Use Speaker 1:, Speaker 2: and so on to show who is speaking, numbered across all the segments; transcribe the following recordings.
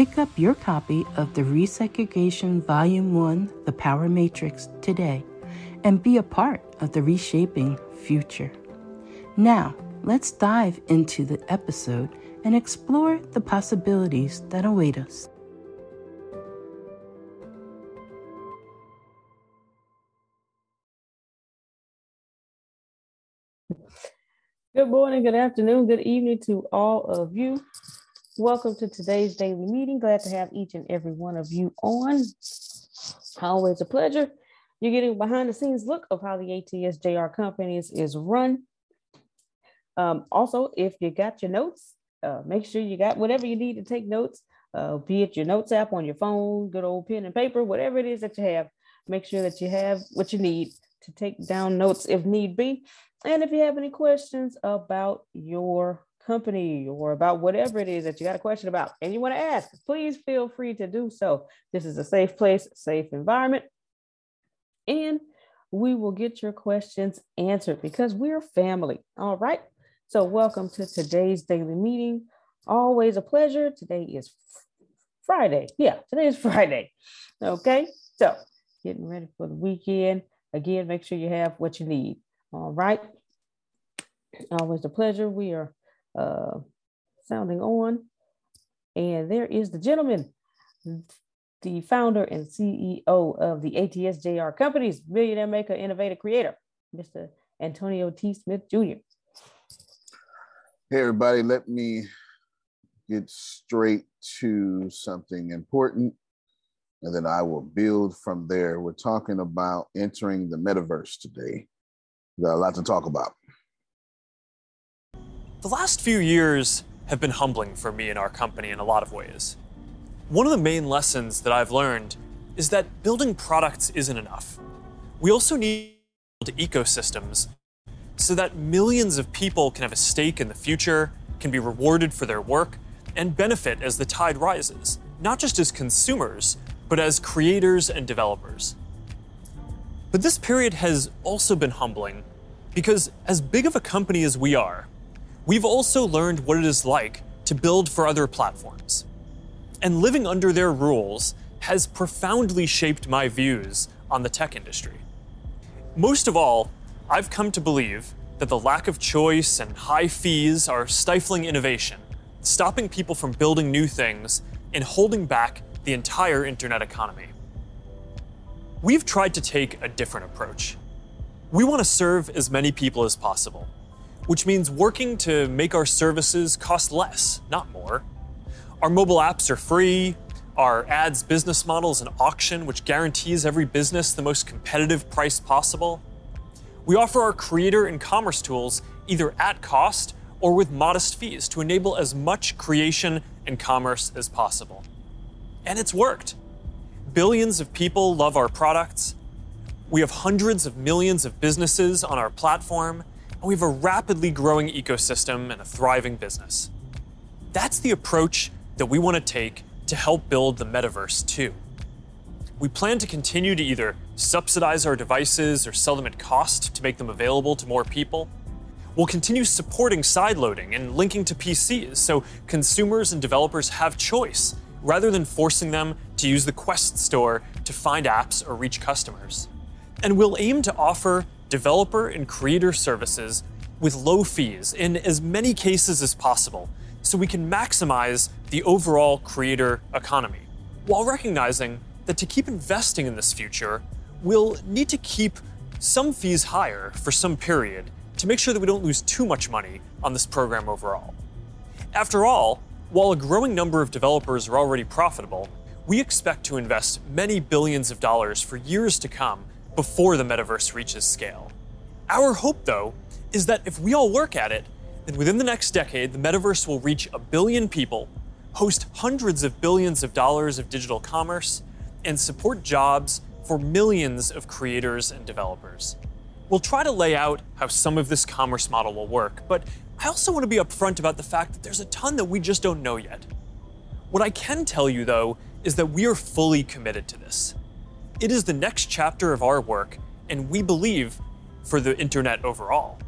Speaker 1: Pick up your copy of the Resegregation Volume 1 The Power Matrix today and be a part of the reshaping future. Now, let's dive into the episode and explore the possibilities that await us.
Speaker 2: Good morning, good afternoon, good evening to all of you. Welcome to today's daily meeting. Glad to have each and every one of you on. Always a pleasure. You're getting behind the scenes look of how the ATSJR companies is run. Um, also, if you got your notes, uh, make sure you got whatever you need to take notes, uh, be it your notes app on your phone, good old pen and paper, whatever it is that you have. Make sure that you have what you need to take down notes if need be. And if you have any questions about your company or about whatever it is that you got a question about and you want to ask, please feel free to do so. This is a safe place, safe environment. And we will get your questions answered because we're family. All right. So, welcome to today's daily meeting. Always a pleasure. Today is Friday. Yeah, today is Friday. Okay. So, getting ready for the weekend. Again, make sure you have what you need. All right. Always a pleasure. We are uh, sounding on. And there is the gentleman, the founder and CEO of the ATSJR Companies, Millionaire Maker, Innovator Creator, Mr. Antonio T. Smith Jr.
Speaker 3: Hey, everybody, let me get straight to something important and then I will build from there. We're talking about entering the metaverse today. We got a lot to talk about.
Speaker 4: The last few years have been humbling for me and our company in a lot of ways. One of the main lessons that I've learned is that building products isn't enough. We also need to build ecosystems so that millions of people can have a stake in the future, can be rewarded for their work, and benefit as the tide rises, not just as consumers, but as creators and developers. But this period has also been humbling because, as big of a company as we are, we've also learned what it is like to build for other platforms. And living under their rules has profoundly shaped my views on the tech industry. Most of all, I've come to believe that the lack of choice and high fees are stifling innovation, stopping people from building new things and holding back the entire internet economy. We've tried to take a different approach. We want to serve as many people as possible, which means working to make our services cost less, not more. Our mobile apps are free, our ads business model is an auction which guarantees every business the most competitive price possible. We offer our creator and commerce tools either at cost or with modest fees to enable as much creation and commerce as possible. And it's worked. Billions of people love our products. We have hundreds of millions of businesses on our platform, and we have a rapidly growing ecosystem and a thriving business. That's the approach that we want to take to help build the metaverse too. We plan to continue to either subsidize our devices or sell them at cost to make them available to more people. We'll continue supporting sideloading and linking to PCs so consumers and developers have choice rather than forcing them to use the Quest store to find apps or reach customers. And we'll aim to offer developer and creator services with low fees in as many cases as possible so we can maximize the overall creator economy while recognizing that to keep investing in this future, we'll need to keep some fees higher for some period to make sure that we don't lose too much money on this program overall. After all, while a growing number of developers are already profitable, we expect to invest many billions of dollars for years to come before the metaverse reaches scale. Our hope, though, is that if we all work at it, then within the next decade, the metaverse will reach a billion people, host hundreds of billions of dollars of digital commerce, and support jobs for millions of creators and developers. We'll try to lay out how some of this commerce model will work, but I also want to be upfront about the fact that there's a ton that we just don't know yet. What I can tell you, though, is that we are fully committed to this. It is the next chapter of our work, and we believe for the internet overall.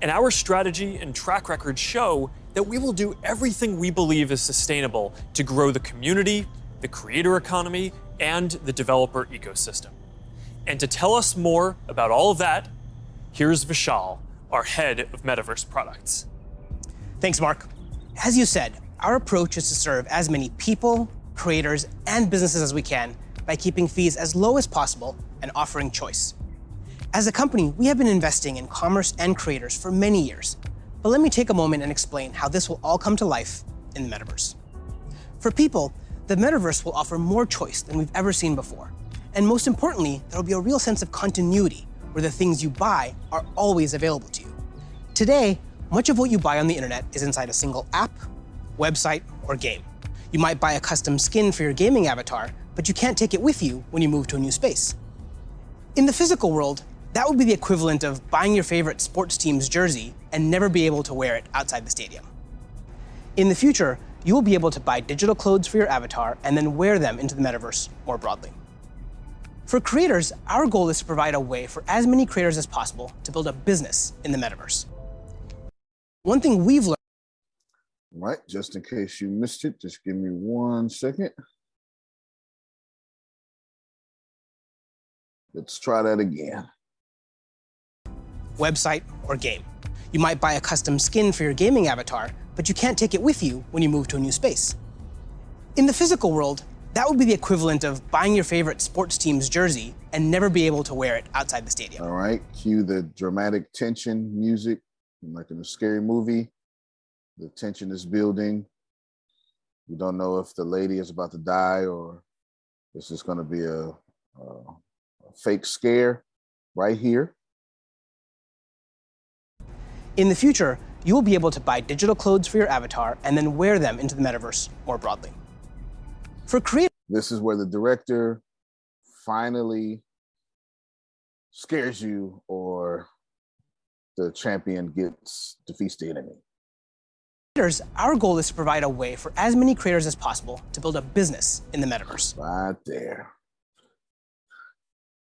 Speaker 4: And our strategy and track record show that we will do everything we believe is sustainable to grow the community, the creator economy, and the developer ecosystem. And to tell us more about all of that, here's Vishal, our head of metaverse products.
Speaker 5: Thanks, Mark. As you said, our approach is to serve as many people, creators, and businesses as we can by keeping fees as low as possible and offering choice. As a company, we have been investing in commerce and creators for many years. But let me take a moment and explain how this will all come to life in the metaverse. For people, the metaverse will offer more choice than we've ever seen before. And most importantly, there will be a real sense of continuity where the things you buy are always available to you. Today, much of what you buy on the internet is inside a single app, website, or game. You might buy a custom skin for your gaming avatar, but you can't take it with you when you move to a new space. In the physical world, that would be the equivalent of buying your favorite sports team's jersey and never be able to wear it outside the stadium. In the future, you will be able to buy digital clothes for your avatar and then wear them into the metaverse more broadly. For creators, our goal is to provide a way for as many creators as possible to build a business in the metaverse. One thing we've learned.
Speaker 3: Right, just in case you missed it, just give me one second. Let's try that again.
Speaker 5: Website or game. You might buy a custom skin for your gaming avatar, but you can't take it with you when you move to a new space. In the physical world, that would be the equivalent of buying your favorite sports team's jersey and never be able to wear it outside the stadium.
Speaker 3: All right, cue the dramatic tension music, like in a scary movie. The tension is building. We don't know if the lady is about to die or this is going to be a, a, a fake scare right here.
Speaker 5: In the future, you will be able to buy digital clothes for your avatar and then wear them into the metaverse more broadly. For creators,
Speaker 3: this is where the director finally scares you or the champion gets defeats the enemy.
Speaker 5: Creators, Our goal is to provide a way for as many creators as possible to build a business in the metaverse.
Speaker 3: Right there.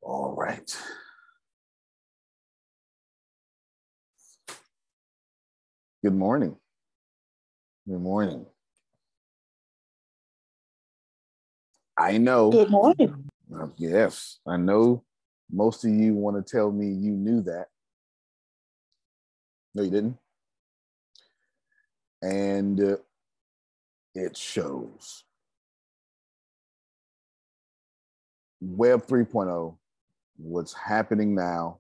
Speaker 3: All right. Good morning. Good morning. I know.
Speaker 6: Good morning.
Speaker 3: Uh, yes, I know most of you want to tell me you knew that. No, you didn't. And uh, it shows. Web 3.0, what's happening now,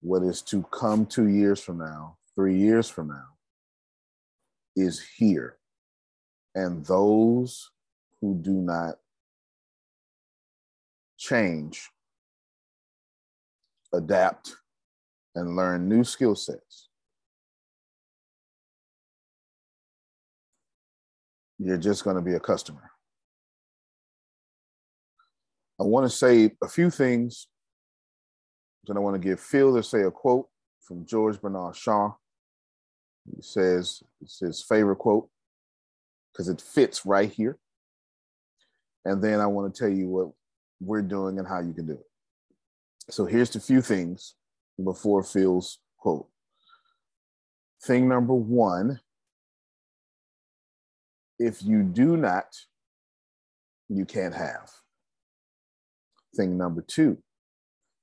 Speaker 3: what is to come two years from now, three years from now, is here. And those who do not change, adapt, and learn new skill sets, you're just going to be a customer. I want to say a few things. Then I want to give Phil to say a quote from George Bernard Shaw. He says it's his favorite quote because it fits right here. And then I want to tell you what we're doing and how you can do it. So here's the few things before Phil's quote. Thing number one if you do not, you can't have. Thing number two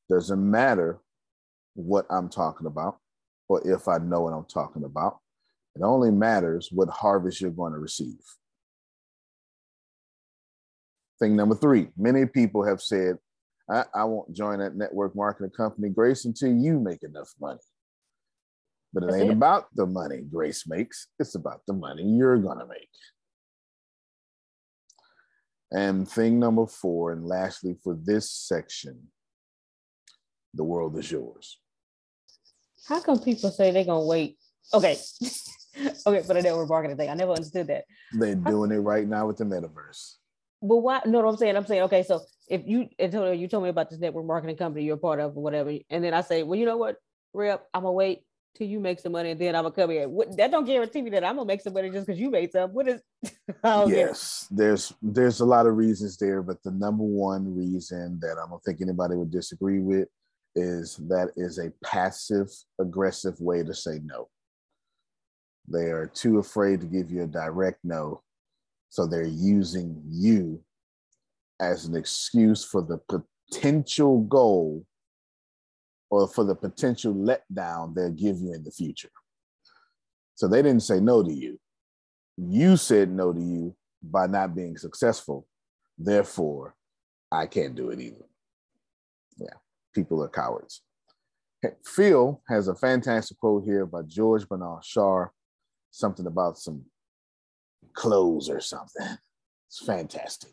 Speaker 3: doesn't matter what I'm talking about or if I know what I'm talking about. It only matters what harvest you're going to receive. Thing number three many people have said, I, I won't join that network marketing company, Grace, until you make enough money. But it
Speaker 2: That's
Speaker 3: ain't
Speaker 2: it.
Speaker 3: about the money Grace makes, it's about the money you're going to make. And thing number four, and lastly for this section, the world is yours.
Speaker 2: How come people say they're gonna wait? Okay. okay, for the network marketing thing. I never understood that.
Speaker 3: They're doing it right now with the metaverse.
Speaker 2: But why no what I'm saying? I'm saying, okay, so if you Antonio, you told me about this network marketing company you're a part of or whatever, and then I say, Well, you know what, Rep, I'm gonna wait till you make some money and then I'm gonna come here. What that don't guarantee me that I'm gonna make some money just because you made some. What is
Speaker 3: yes, there's there's a lot of reasons there, but the number one reason that I don't think anybody would disagree with is that is a passive aggressive way to say no. They are too afraid to give you a direct no, so they're using you as an excuse for the potential goal or for the potential letdown they'll give you in the future. So they didn't say no to you you said no to you by not being successful. Therefore, I can't do it either. Yeah, people are cowards. Phil has a fantastic quote here by George Bernard Shaw, something about some clothes or something. It's fantastic.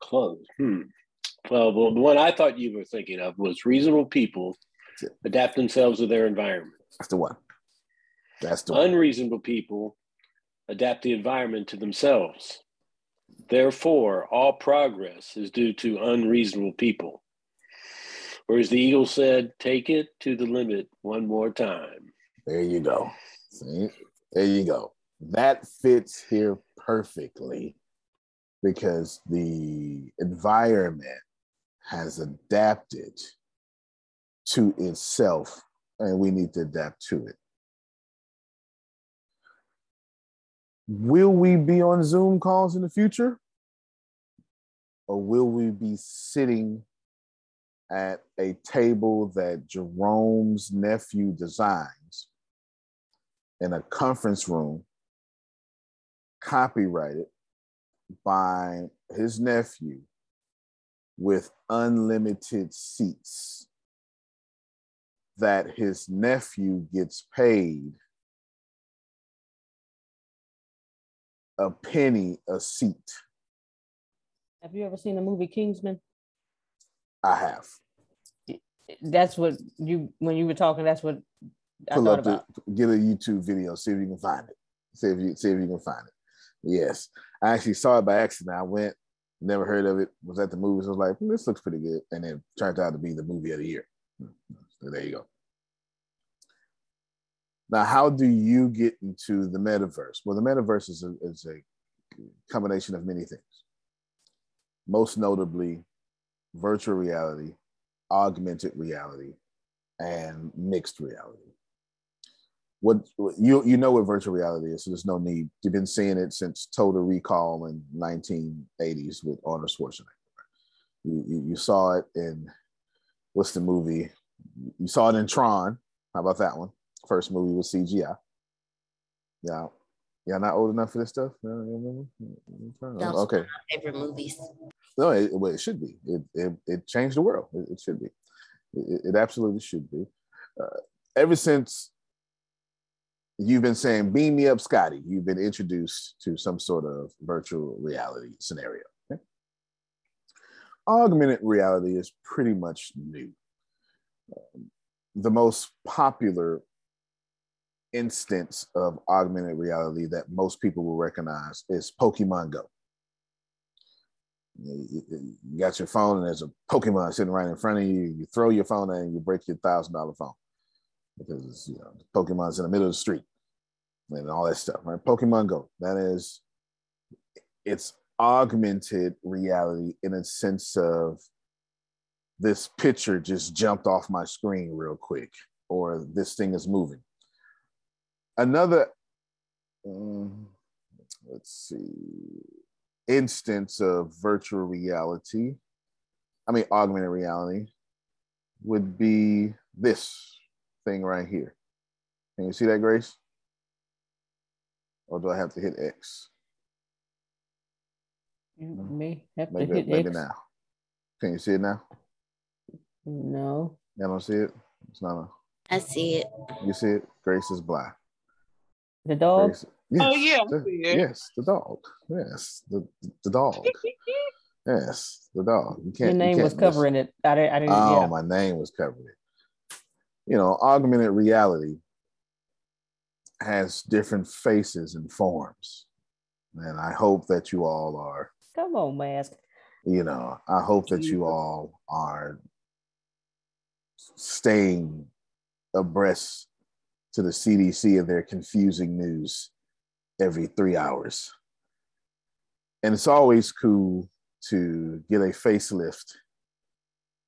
Speaker 6: Clothes. Hmm. Well, well, the one I thought you were thinking of was reasonable people adapt themselves to their environment.
Speaker 3: That's the one. That's the one.
Speaker 6: Unreasonable people adapt the environment to themselves. Therefore, all progress is due to unreasonable people. Or as the eagle said, take it to the limit one more time.
Speaker 3: There you go. See? There you go. That fits here perfectly because the environment has adapted to itself and we need to adapt to it. Will we be on Zoom calls in the future? Or will we be sitting at a table that Jerome's nephew designs in a conference room, copyrighted by his nephew with unlimited seats that his nephew gets paid a penny a seat.
Speaker 2: Have you ever seen the movie Kingsman?
Speaker 3: I have.
Speaker 2: That's what you when you were talking, that's what I
Speaker 3: Pull
Speaker 2: thought
Speaker 3: up the
Speaker 2: about.
Speaker 3: get a YouTube video, see if you can find it. See if you see if you can find it. Yes. I actually saw it by accident. I went, never heard of it, was at the movies. I was like, "Hmm, this looks pretty good. And it turned out to be the movie of the year. So there you go. Now, how do you get into the metaverse? Well, the metaverse is a, is a combination of many things. Most notably, virtual reality, augmented reality, and mixed reality. What you you know what virtual reality is, so there's no need. You've been seeing it since Total Recall in 1980s with Arnold Schwarzenegger. You, you, you saw it in what's the movie? You saw it in Tron. How about that one? First movie was CGI. Yeah. Y'all not old enough for this stuff? No, okay.
Speaker 7: favorite movies.
Speaker 3: No, it, well, it should be. It, it, it changed the world. It, it should be. It, it absolutely should be. Uh, ever since you've been saying, beam me up, Scotty, you've been introduced to some sort of virtual reality scenario. Okay? Augmented reality is pretty much new. Um, the most popular instance of augmented reality that most people will recognize is Pokemon Go. You, got your phone and there's a Pokemon sitting right in front of you. You throw your phone and you break your thousand dollar phone because you know Pokemon's in the middle of the street and all that stuff. Right? Pokemon Go. That is, it's augmented reality in a sense of this picture just jumped off my screen real quick, or this thing is moving. Another, um, let's see, instance of virtual reality, I mean, augmented reality, would be this thing right here. Can you see that, Grace? Or do I have to hit X?
Speaker 2: You mm-hmm. may have to
Speaker 3: Maybe,
Speaker 2: hit
Speaker 3: maybe
Speaker 2: X.
Speaker 3: now. Can you see it now?
Speaker 2: No.
Speaker 3: You don't see it? It's not a,
Speaker 7: I see it.
Speaker 3: you see it? Grace is blind.
Speaker 2: The dog.
Speaker 3: Grace, yes,
Speaker 8: Oh, yeah,
Speaker 3: the- yes, the dog. Yes, the the dog. yes, the dog. You
Speaker 2: Your
Speaker 3: you
Speaker 2: name
Speaker 3: can't
Speaker 2: was
Speaker 3: miss-
Speaker 2: covering it. I didn't. I didn't.
Speaker 3: Oh,
Speaker 2: yeah.
Speaker 3: my name was covering it. You know, augmented reality has different faces and forms. And I hope that you all are,
Speaker 2: Come on, mask.
Speaker 3: you know, I hope that you all are staying abreast to the CDC and their confusing news every three hours. And it's always cool to get a facelift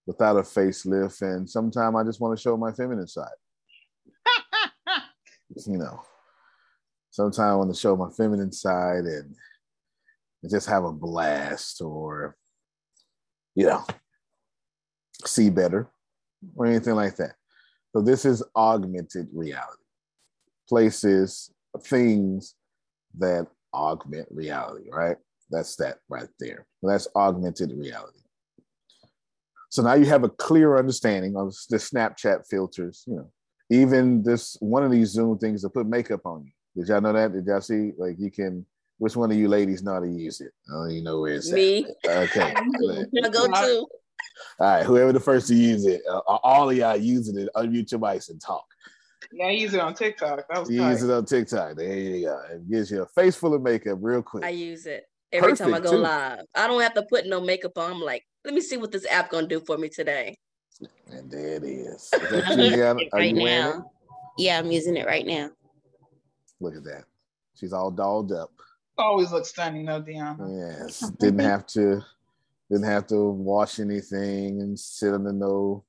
Speaker 3: without a facelift. And sometimes I just want to show my feminine side. You know, sometimes I want to show my feminine side and, and just have a blast or, you know, see better or anything like that. So this is augmented reality. Places, things that augment reality, right? That's that right there. That's augmented reality. So now you have a clear understanding of the Snapchat filters, you know, even this one of these Zoom things to put makeup on you. Did y'all know that? Did y'all see? Like you can, which one of you ladies know how to use it? I don't even know where it's
Speaker 7: Me.
Speaker 3: at. Okay.
Speaker 7: I go to.
Speaker 3: All right, whoever the first to use it, uh, all of y'all using it, unmute your mics and talk.
Speaker 8: Yeah, I use it on TikTok. That was
Speaker 3: You
Speaker 8: tight.
Speaker 3: use it on TikTok. There you go. It gives you a face full of makeup real quick.
Speaker 7: I use it every time I go
Speaker 3: too.
Speaker 7: live. I don't have to put no makeup on. I'm like, let me see what this app gonna do for me today.
Speaker 3: And there it is. Is that you, Gianna? Are
Speaker 7: right
Speaker 3: you it?
Speaker 7: now. Yeah, I'm using it right now.
Speaker 3: Look at that. She's all dolled up.
Speaker 8: Always looks stunning, though, Deanna.
Speaker 3: Yes. Oh, didn't have to didn't have to wash anything and sit under no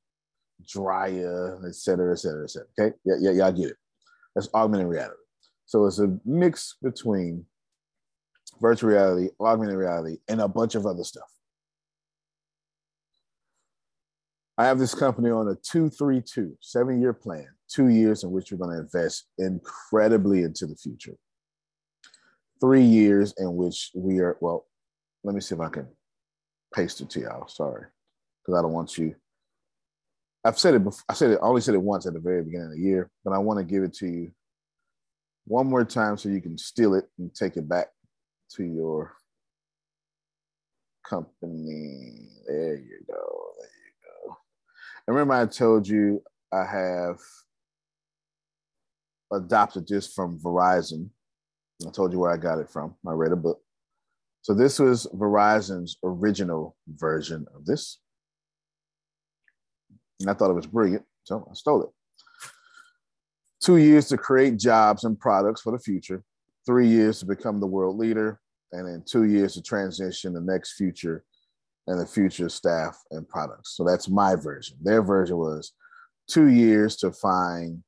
Speaker 3: dryer, et cetera, et cetera, et cetera. Okay. Yeah, yeah, y'all get it. That's augmented reality. So it's a mix between virtual reality, augmented reality, and a bunch of other stuff. I have this company on a 232 seven year plan, two years in which we're going to invest incredibly into the future. Three years in which we are, well, let me see if I can paste it to y'all. Sorry, because I don't want you. I've said it before. I said it, I only said it once at the very beginning of the year, but I want to give it to you one more time so you can steal it and take it back to your company. There you go. And remember, I told you I have adopted this from Verizon. I told you where I got it from. I read a book. So this was Verizon's original version of this. And I thought it was brilliant. So I stole it. Two years to create jobs and products for the future, three years to become the world leader, and then two years to transition the next future and the future staff and products. So that's my version. Their version was two years to find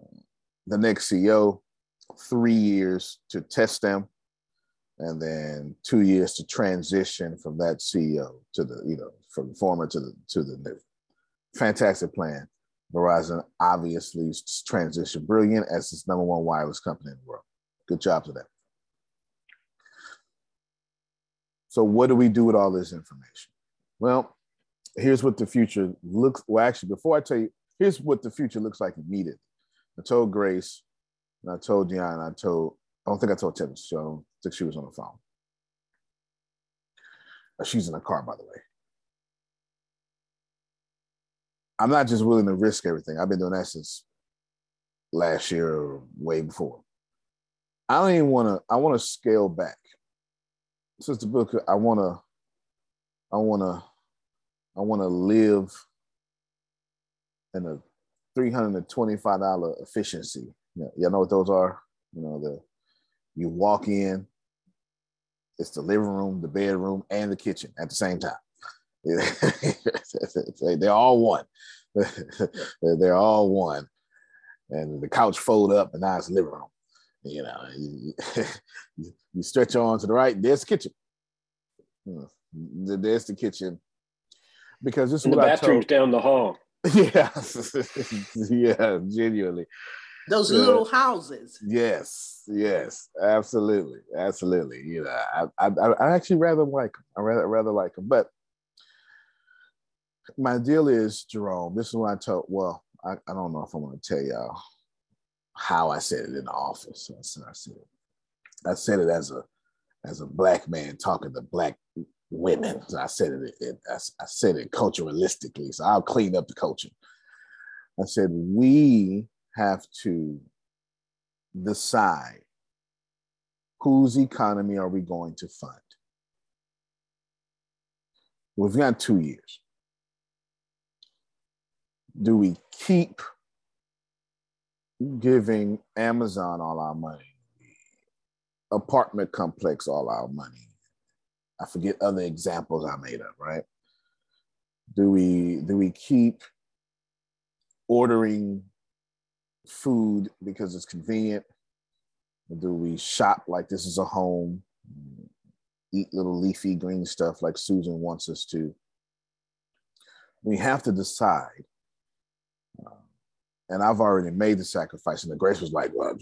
Speaker 3: um, the next CEO, three years to test them, and then two years to transition from that CEO to the, you know, from former to the to the new. Fantastic plan. Verizon obviously transitioned brilliant as its number one wireless company in the world. Good job to them. So what do we do with all this information? Well, here's what the future looks. Well, actually, before I tell you, here's what the future looks like immediately. I told Grace, and I told Deanna, I told, I don't think I told Tim, so I think she was on the phone. Uh, she's in the car, by the way. I'm not just willing to risk everything. I've been doing that since last year or way before. I don't even want to. I want to scale back. Since Booker, I want to. I want to. I want to live in a three hundred and twenty-five dollar efficiency. Yeah, y'all know what those are. You know the. You walk in. It's the living room, the bedroom, and the kitchen at the same time. They're all one. They're all one. And the couch fold up, and now it's living room. You know, you, you stretch on to the right, there's the kitchen. Hmm. There's the kitchen. Because this is
Speaker 6: the bathroom's down the hall.
Speaker 3: Yeah, yeah, genuinely.
Speaker 9: Those yeah. little houses.
Speaker 3: Yes, yes, absolutely, absolutely. You know, I, I, I actually rather like them. I rather rather like them, but my deal is Jerome. This is what I told. Well, I, I don't know if I want to tell y'all how I said it in the office. I said, I said, I said it as a as a black man talking to black women. So I said it, it I, I said it culturalistically. So I'll clean up the culture. I said we have to decide whose economy are we going to fund. We've got two years do we keep giving Amazon all our money, apartment complex all our money? I forget other examples I made up, right? Do we do we keep ordering food because it's convenient? Or do we shop like this is a home? Eat little leafy green stuff like Susan wants us to. We have to decide and I've already made the sacrifice. And the Grace was like, well,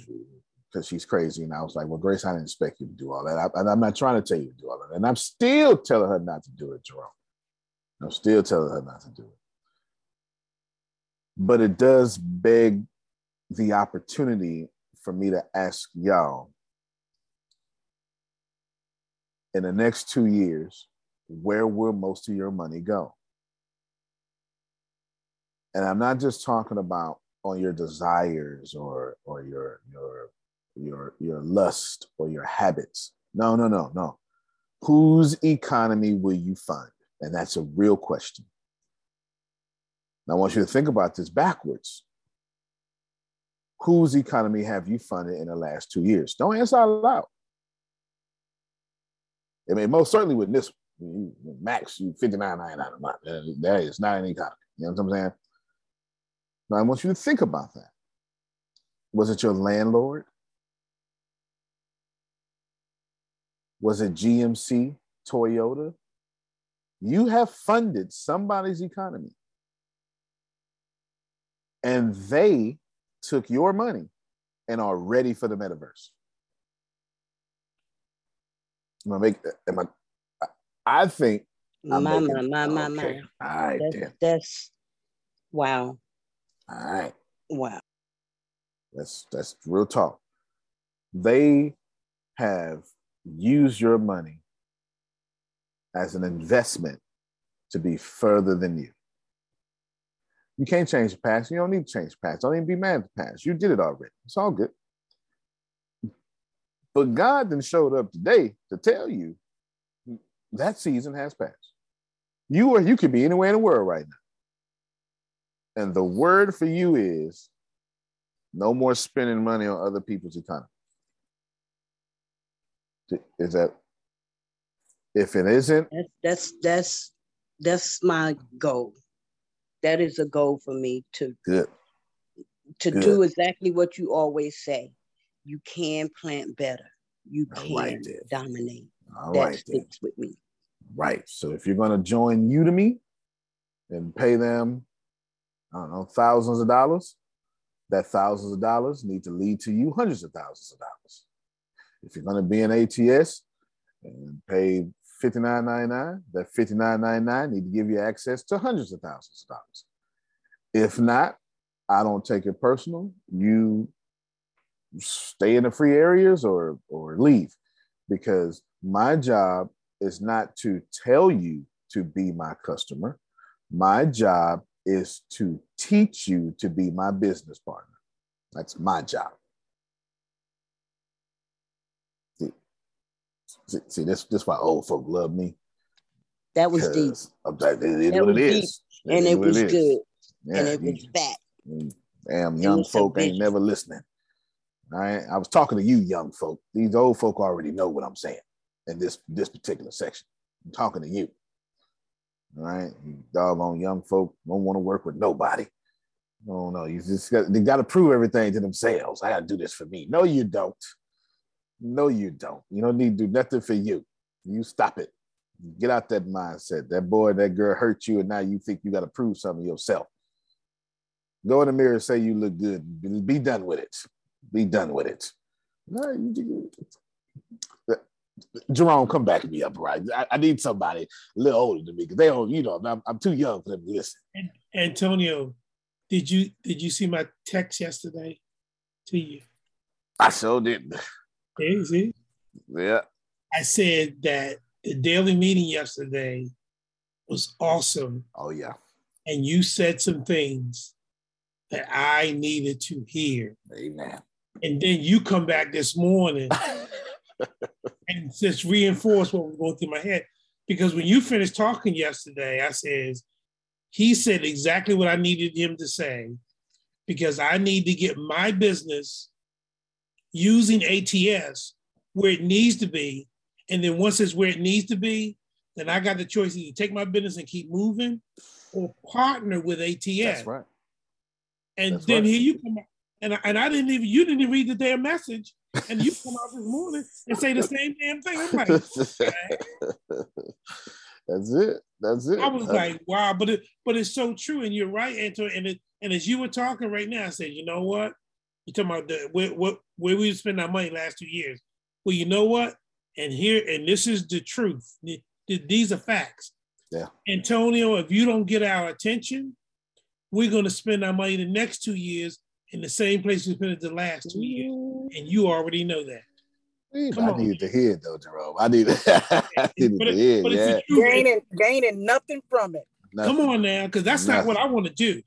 Speaker 3: because she's crazy. And I was like, well, Grace, I didn't expect you to do all that. I, and I'm not trying to tell you to do all that. And I'm still telling her not to do it, Jerome. I'm still telling her not to do it. But it does beg the opportunity for me to ask y'all in the next two years, where will most of your money go? And I'm not just talking about on your desires or or your your your your lust or your habits. No, no, no, no. Whose economy will you fund? And that's a real question. Now, I want you to think about this backwards. Whose economy have you funded in the last two years? Don't answer out loud. I mean, most certainly with this max, you 59.99 a month. That is not an economy. You know what I'm saying? Now, I want you to think about that. Was it your landlord? Was it GMC, Toyota? You have funded somebody's economy. And they took your money and are ready for the metaverse. Am I make am I I think
Speaker 9: I'm my, my, my, my, my. That's, that's wow.
Speaker 3: All right.
Speaker 9: Wow.
Speaker 3: That's that's real talk. They have used your money as an investment to be further than you. You can't change the past. You don't need to change the past. Don't even be mad at the past. You did it already. It's all good. But God then showed up today to tell you that season has passed. You or you could be anywhere in the world right now. And the word for you is no more spending money on other people's economy. Is that if it isn't?
Speaker 9: That's that's that's my goal. That is a goal for me to
Speaker 3: good
Speaker 9: to good. do exactly what you always say. You can plant better. You can right, dominate. All that right, sticks with me.
Speaker 3: Right. So if you're going to join Udemy and pay them I don't know, thousands of dollars, that thousands of dollars need to lead to you hundreds of thousands of dollars. If you're going to be an ATS and pay $59.99. That $59.99 need to give you access to hundreds of thousands of dollars. If not, I don't take it personal. You stay in the free areas or or leave because my job is not to tell you to be my customer. My job is to teach you to be my business partner. That's my job. See, see this this why old folk love me.
Speaker 9: That was deep.
Speaker 3: That, it is that what it is.
Speaker 9: Deep. And it, was it good. Yeah, and it was fat.
Speaker 3: Damn, young folk ain't never listening. All right. I was talking to you, young folk. These old folk already know what I'm saying in this this particular section. I'm talking to you. Right. You doggone young folk don't want to work with nobody. No, no, you just got they got to prove everything to themselves. I got to do this for me. No, you don't. No, you don't. You don't need to do nothing for you. You stop it. Get out that mindset. That boy, that girl hurt you, and now you think you got to prove something yourself. Go in the mirror say you look good. Be done with it. Be done with it. Jerome, come back to me up, right? I, I, need somebody a little older than me because they don't, you know, I'm, I'm, too young for them to listen.
Speaker 10: Antonio, did you did you see my text yesterday to you?
Speaker 3: I sure didn't.
Speaker 10: See?
Speaker 3: Yeah.
Speaker 10: I said that the daily meeting yesterday was awesome.
Speaker 3: Oh yeah.
Speaker 10: And you said some things that I needed to hear.
Speaker 3: Amen.
Speaker 10: And then you come back this morning and just reinforce what was going through my head. Because when you finished talking yesterday, I says, he said exactly what I needed him to say because I need to get my business using ATS where it needs to be. And then once it's where it needs to be, then I got the choice to take my business and keep moving or partner with ATS.
Speaker 3: That's right.
Speaker 10: And That's then right. here you come and I, and I didn't even you didn't even read the damn message, and you come out this morning and say the same damn thing. I'm like,
Speaker 3: That's it. That's it.
Speaker 10: I was like, wow, but it but it's so true, and you're right, Antonio. And it, and as you were talking right now, I said, you know what? You're talking about the where what where we spent our money last two years? Well, you know what? And here, and this is the truth. These are facts.
Speaker 3: Yeah.
Speaker 10: Antonio, if you don't get our attention, we're going to spend our money the next two years in the same place we spent it the last two years. And you already know that.
Speaker 3: Come I on. needed to hear it though, Jerome. I need, I needed to hear
Speaker 11: yeah. Gaining, gaining nothing from it.
Speaker 10: Nothing. Come on now, because that's nothing. not what I want to do.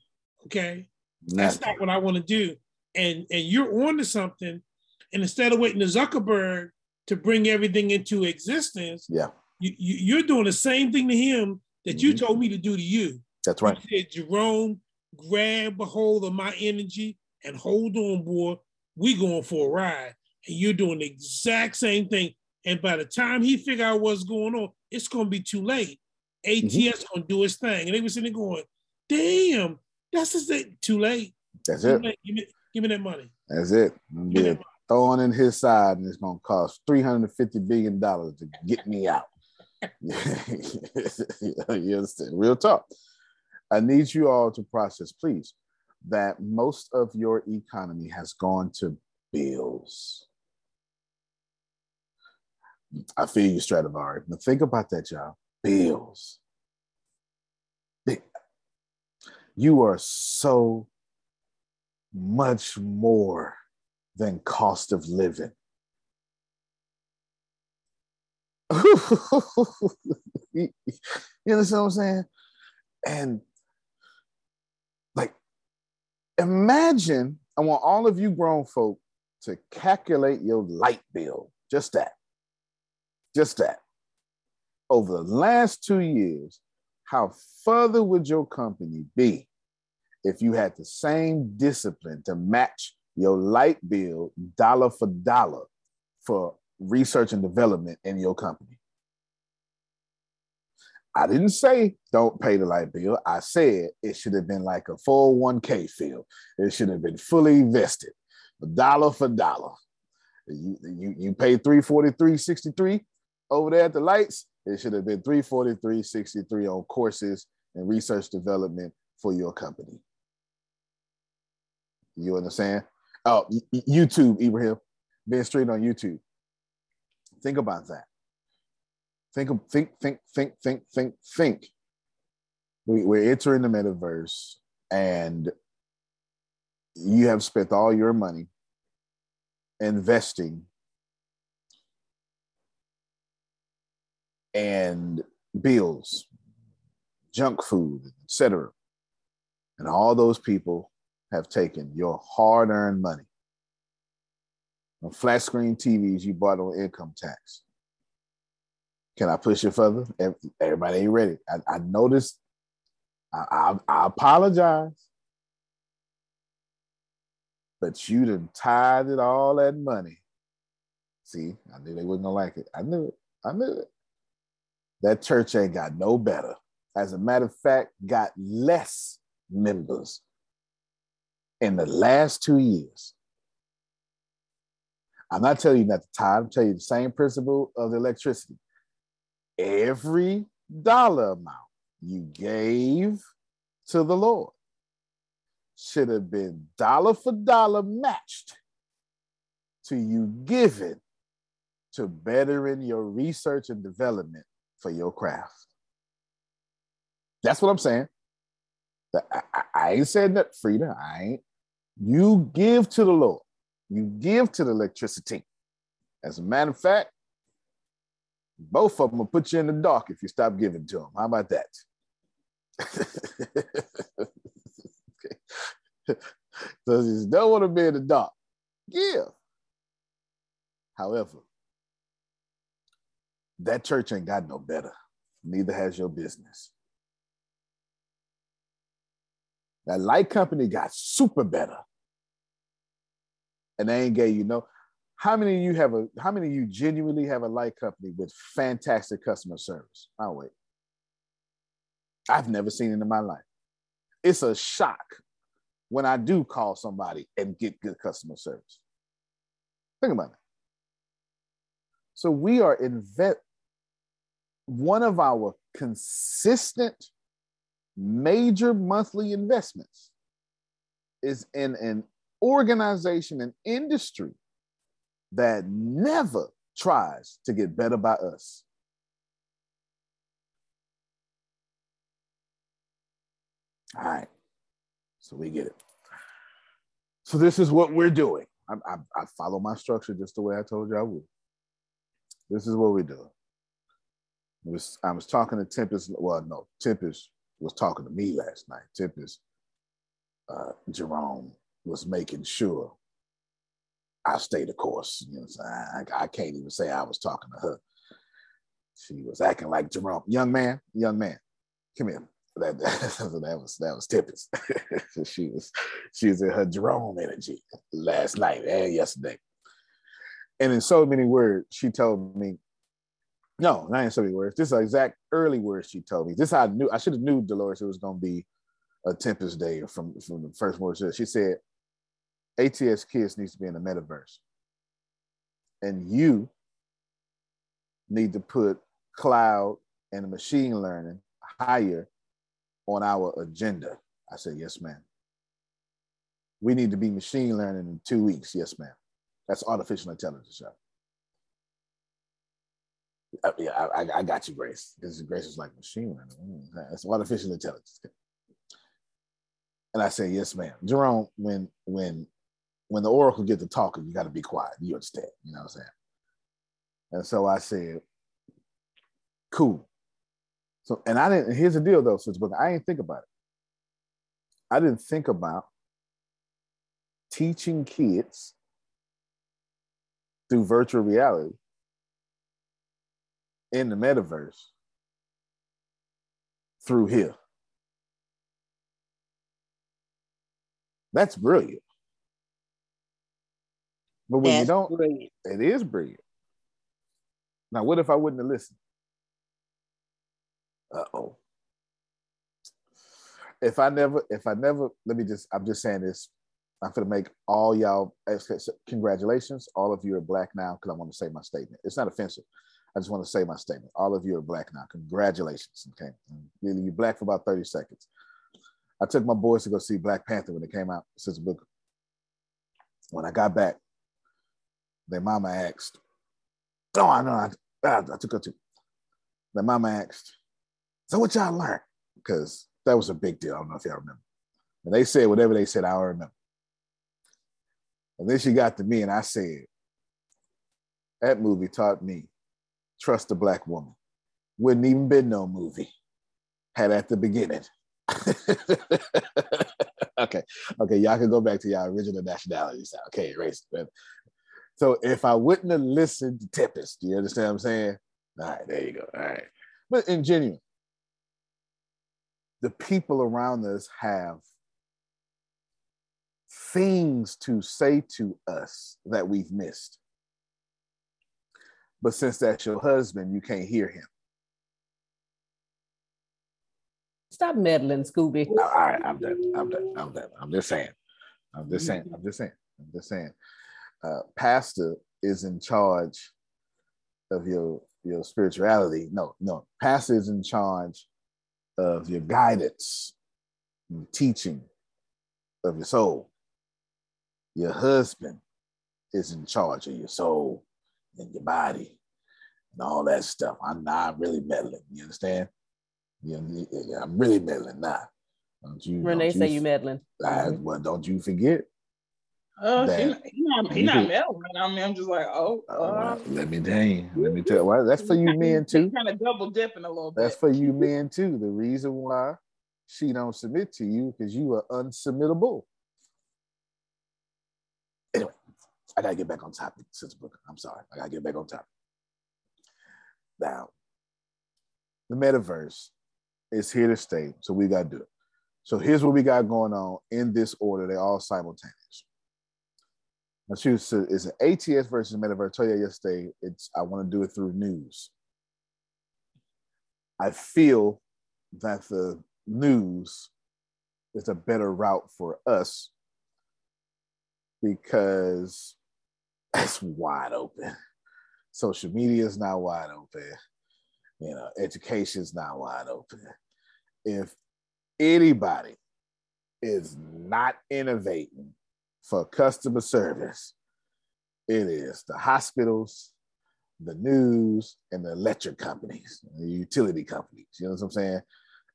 Speaker 10: Okay. Nothing. That's not what I want to do. And and you're on to something. And instead of waiting to Zuckerberg to bring everything into existence,
Speaker 3: yeah,
Speaker 10: you, you, are doing the same thing to him that mm-hmm. you told me to do to you.
Speaker 3: That's right.
Speaker 10: You said, Jerome, grab a hold of my energy and hold on, boy. We going for a ride. And you're doing the exact same thing. And by the time he figure out what's going on, it's gonna be too late. ATS mm-hmm. gonna do his thing. And they were sitting there going, damn, that's just it. Too late.
Speaker 3: That's
Speaker 10: too
Speaker 3: it.
Speaker 10: Late. Give, me, give me that money.
Speaker 3: That's it. Yeah. Throwing in his side, and it's gonna cost $350 billion to get me out. you understand? Real talk. I need you all to process, please, that most of your economy has gone to bills. I feel you, Stradivari. Now think about that, y'all. Bills. You are so much more than cost of living. you understand what I'm saying? And Imagine, I want all of you grown folk to calculate your light bill, just that, just that. Over the last two years, how further would your company be if you had the same discipline to match your light bill dollar for dollar for research and development in your company? I didn't say don't pay the light bill. I said it should have been like a 401k field. It should have been fully invested, dollar for dollar. You, you, you pay 343.63 over there at the lights. It should have been 343.63 on courses and research development for your company. You understand? Oh, YouTube, Ibrahim, Ben Street on YouTube. Think about that. Think, think, think, think, think, think, think. We, we're entering the metaverse, and you have spent all your money investing and bills, junk food, etc. And all those people have taken your hard-earned money on flat screen TVs you bought on income tax. Can I push it further? Everybody ain't ready. I, I noticed. I, I, I apologize. But you done tied it all that money. See, I knew they wasn't gonna like it. I knew it. I knew it. That church ain't got no better. As a matter of fact, got less members in the last two years. I'm not telling you not to tithe, I'm telling you the same principle of the electricity. Every dollar amount you gave to the Lord should have been dollar for dollar matched to you giving to bettering your research and development for your craft. That's what I'm saying. I, I, I ain't saying that, Frida. I ain't. You give to the Lord. You give to the electricity. As a matter of fact, both of them will put you in the dark if you stop giving to them. How about that? so you don't want to be in the dark. Give. However, that church ain't got no better. Neither has your business. That light company got super better. And they ain't gave you no. How many of you have a how many of you genuinely have a light company with fantastic customer service? I'll wait. I've never seen it in my life. It's a shock when I do call somebody and get good customer service. Think about it. So we are invest one of our consistent major monthly investments is in an organization and industry that never tries to get better by us. All right. So we get it. So this is what we're doing. I, I, I follow my structure just the way I told you I would. This is what we're doing. Was, I was talking to Tempest. Well, no, Tempest was talking to me last night. Tempest, uh, Jerome was making sure I stayed the course. You know, I, I can't even say I was talking to her. She was acting like Jerome, young man, young man, come here. That, that, that was that was Tempest. she was she was in her Jerome energy last night and yesterday. And in so many words, she told me, no, not in so many words. This is exact early words she told me. This I knew. I should have knew Dolores it was going to be a Tempest day from from the first words. She said, "ATS Kids needs to be in the metaverse, and you need to put cloud and machine learning higher on our agenda." I said, "Yes, ma'am." We need to be machine learning in two weeks. Yes, ma'am. That's artificial intelligence. Uh, yeah, I, I, got you, Grace. Because Grace is like machine learning. Mm, it's artificial intelligence. And I say, yes, ma'am. Jerome, when when when the oracle get to talking, you got to be quiet. You understand? You know what I'm saying? And so I said, cool. So, and I didn't. Here's the deal, though, since book, I didn't think about it. I didn't think about teaching kids through virtual reality in the metaverse through here. That's brilliant. But when That's you don't, brilliant. it is brilliant. Now, what if I wouldn't have listened? Uh oh. If I never, if I never, let me just, I'm just saying this. I'm going to make all y'all, congratulations. All of you are black now because I want to say my statement. It's not offensive. I just want to say my statement. All of you are black now. Congratulations. Okay. You're black for about 30 seconds. I took my boys to go see Black Panther when it came out, since book. When I got back, their mama asked, Oh, I know, I, I, took her to. the mama asked, So what y'all learned? Because that was a big deal. I don't know if y'all remember. And they said whatever they said, I don't remember. And then she got to me and I said, That movie taught me trust a black woman. Wouldn't even been no movie had at the beginning. okay, okay, y'all can go back to y'all original nationalities. Okay, it. So if I wouldn't have listened to Tempest, do you understand what I'm saying? All right, there you go. All right. But in genuine, the people around us have things to say to us that we've missed. But since that's your husband, you can't hear him.
Speaker 2: Stop meddling, Scooby.
Speaker 3: All right, I'm done. I'm done. I'm done. I'm just saying. I'm just saying. I'm just saying. I'm just saying. Uh, pastor is in charge of your your spirituality. No, no. Pastor is in charge of your guidance, your teaching of your soul. Your husband is in charge of your soul and your body and all that stuff. I'm not really meddling. You understand? You know, I'm really meddling now.
Speaker 2: Don't you? Renee don't you, say you meddling.
Speaker 3: I, well, don't you forget.
Speaker 8: Oh, uh, he, he not, he not meddling. I mean, I'm just like, oh. Uh,
Speaker 3: well, let me you. Let me tell you. Well, that's for you men too.
Speaker 8: Kind of double dipping a little
Speaker 3: bit. That's for you men too. The reason why she don't submit to you because you are unsubmittable. Anyway, I gotta get back on topic, Sister Booker. I'm sorry. I gotta get back on topic. Now, the metaverse is here to stay, so we gotta do it. So here's what we got going on in this order. They're all simultaneous. Now, she it's an ATS versus metaverse. I told you yesterday, it's I want to do it through news. I feel that the news is a better route for us because it's wide open. Social media is not wide open. You know, education is not wide open. If anybody is not innovating for customer service, it is the hospitals, the news, and the electric companies, the utility companies. You know what I'm saying?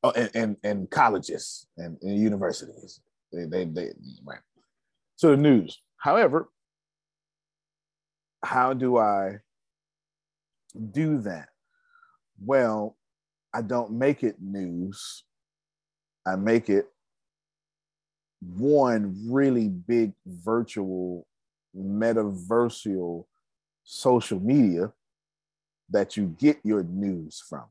Speaker 3: Oh, and and, and colleges and, and universities. They, they, they, right. So the news. However, how do I do that? Well, I don't make it news. I make it one really big virtual metaversial social media that you get your news from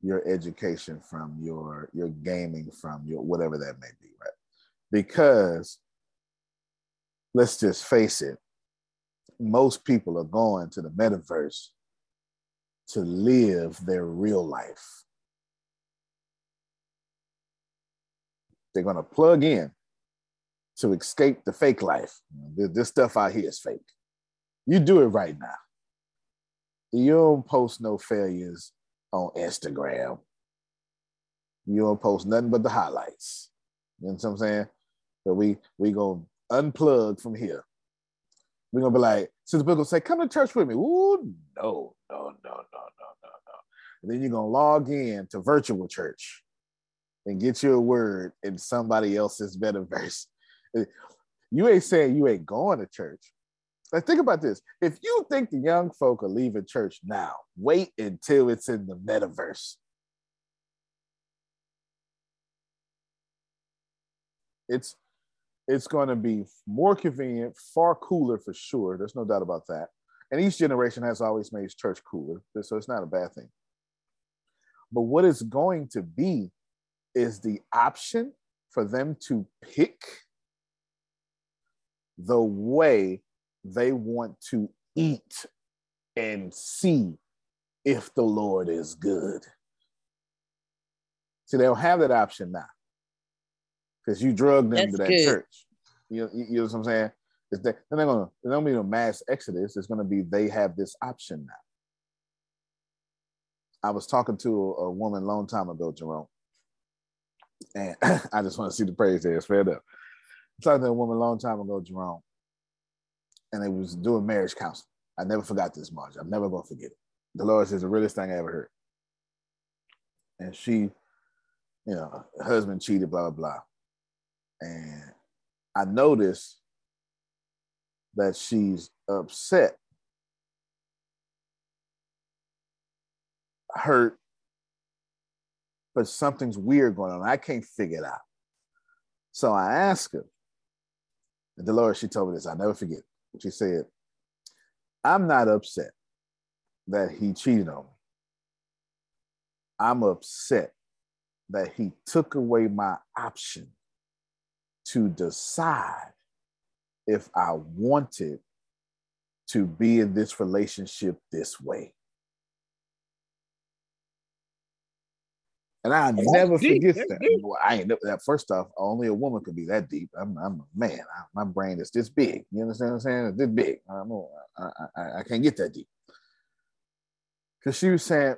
Speaker 3: your education from your your gaming from your whatever that may be right? Because let's just face it most people are going to the metaverse to live their real life They're going to plug in to escape the fake life. This stuff out here is fake. You do it right now. You don't post no failures on Instagram. You don't post nothing but the highlights. You know what I'm saying? So we we gonna unplug from here. We're gonna be like, Bill gonna say, come to church with me. Ooh, no, no, no, no, no, no, no. And then you're gonna log in to virtual church and get you a word in somebody else's metaverse. You ain't saying you ain't going to church. Like, think about this. If you think the young folk are leaving church now, wait until it's in the metaverse. It's it's going to be more convenient, far cooler for sure. There's no doubt about that. And each generation has always made church cooler, so it's not a bad thing. But what it's going to be is the option for them to pick the way they want to eat and see if the Lord is good. See, they don't have that option now because you drug them That's to that good. church. You, you, you, know what I'm saying? It's that, they're not gonna, there don't be a mass exodus. It's going to be they have this option now. I was talking to a, a woman a long time ago, Jerome, and I just want to see the praise there. It's fair enough. I talked to a woman a long time ago, Jerome, and they was doing marriage counseling. I never forgot this, much. I'm never gonna forget it. The Lord is the realest thing I ever heard. and she, you know, husband cheated, blah, blah, blah. And I noticed that she's upset, hurt, but something's weird going on. I can't figure it out. So I asked her, and Dolores, she told me this, I'll never forget. She said, I'm not upset that he cheated on me. I'm upset that he took away my option to decide if I wanted to be in this relationship this way. And I That's never deep. forget that. Well, I ain't that. First off, only a woman could be that deep. I'm, I'm a man. I, my brain is this big. You understand what I'm saying? It's this big. I, I, I, I can't get that deep. Cause she was saying,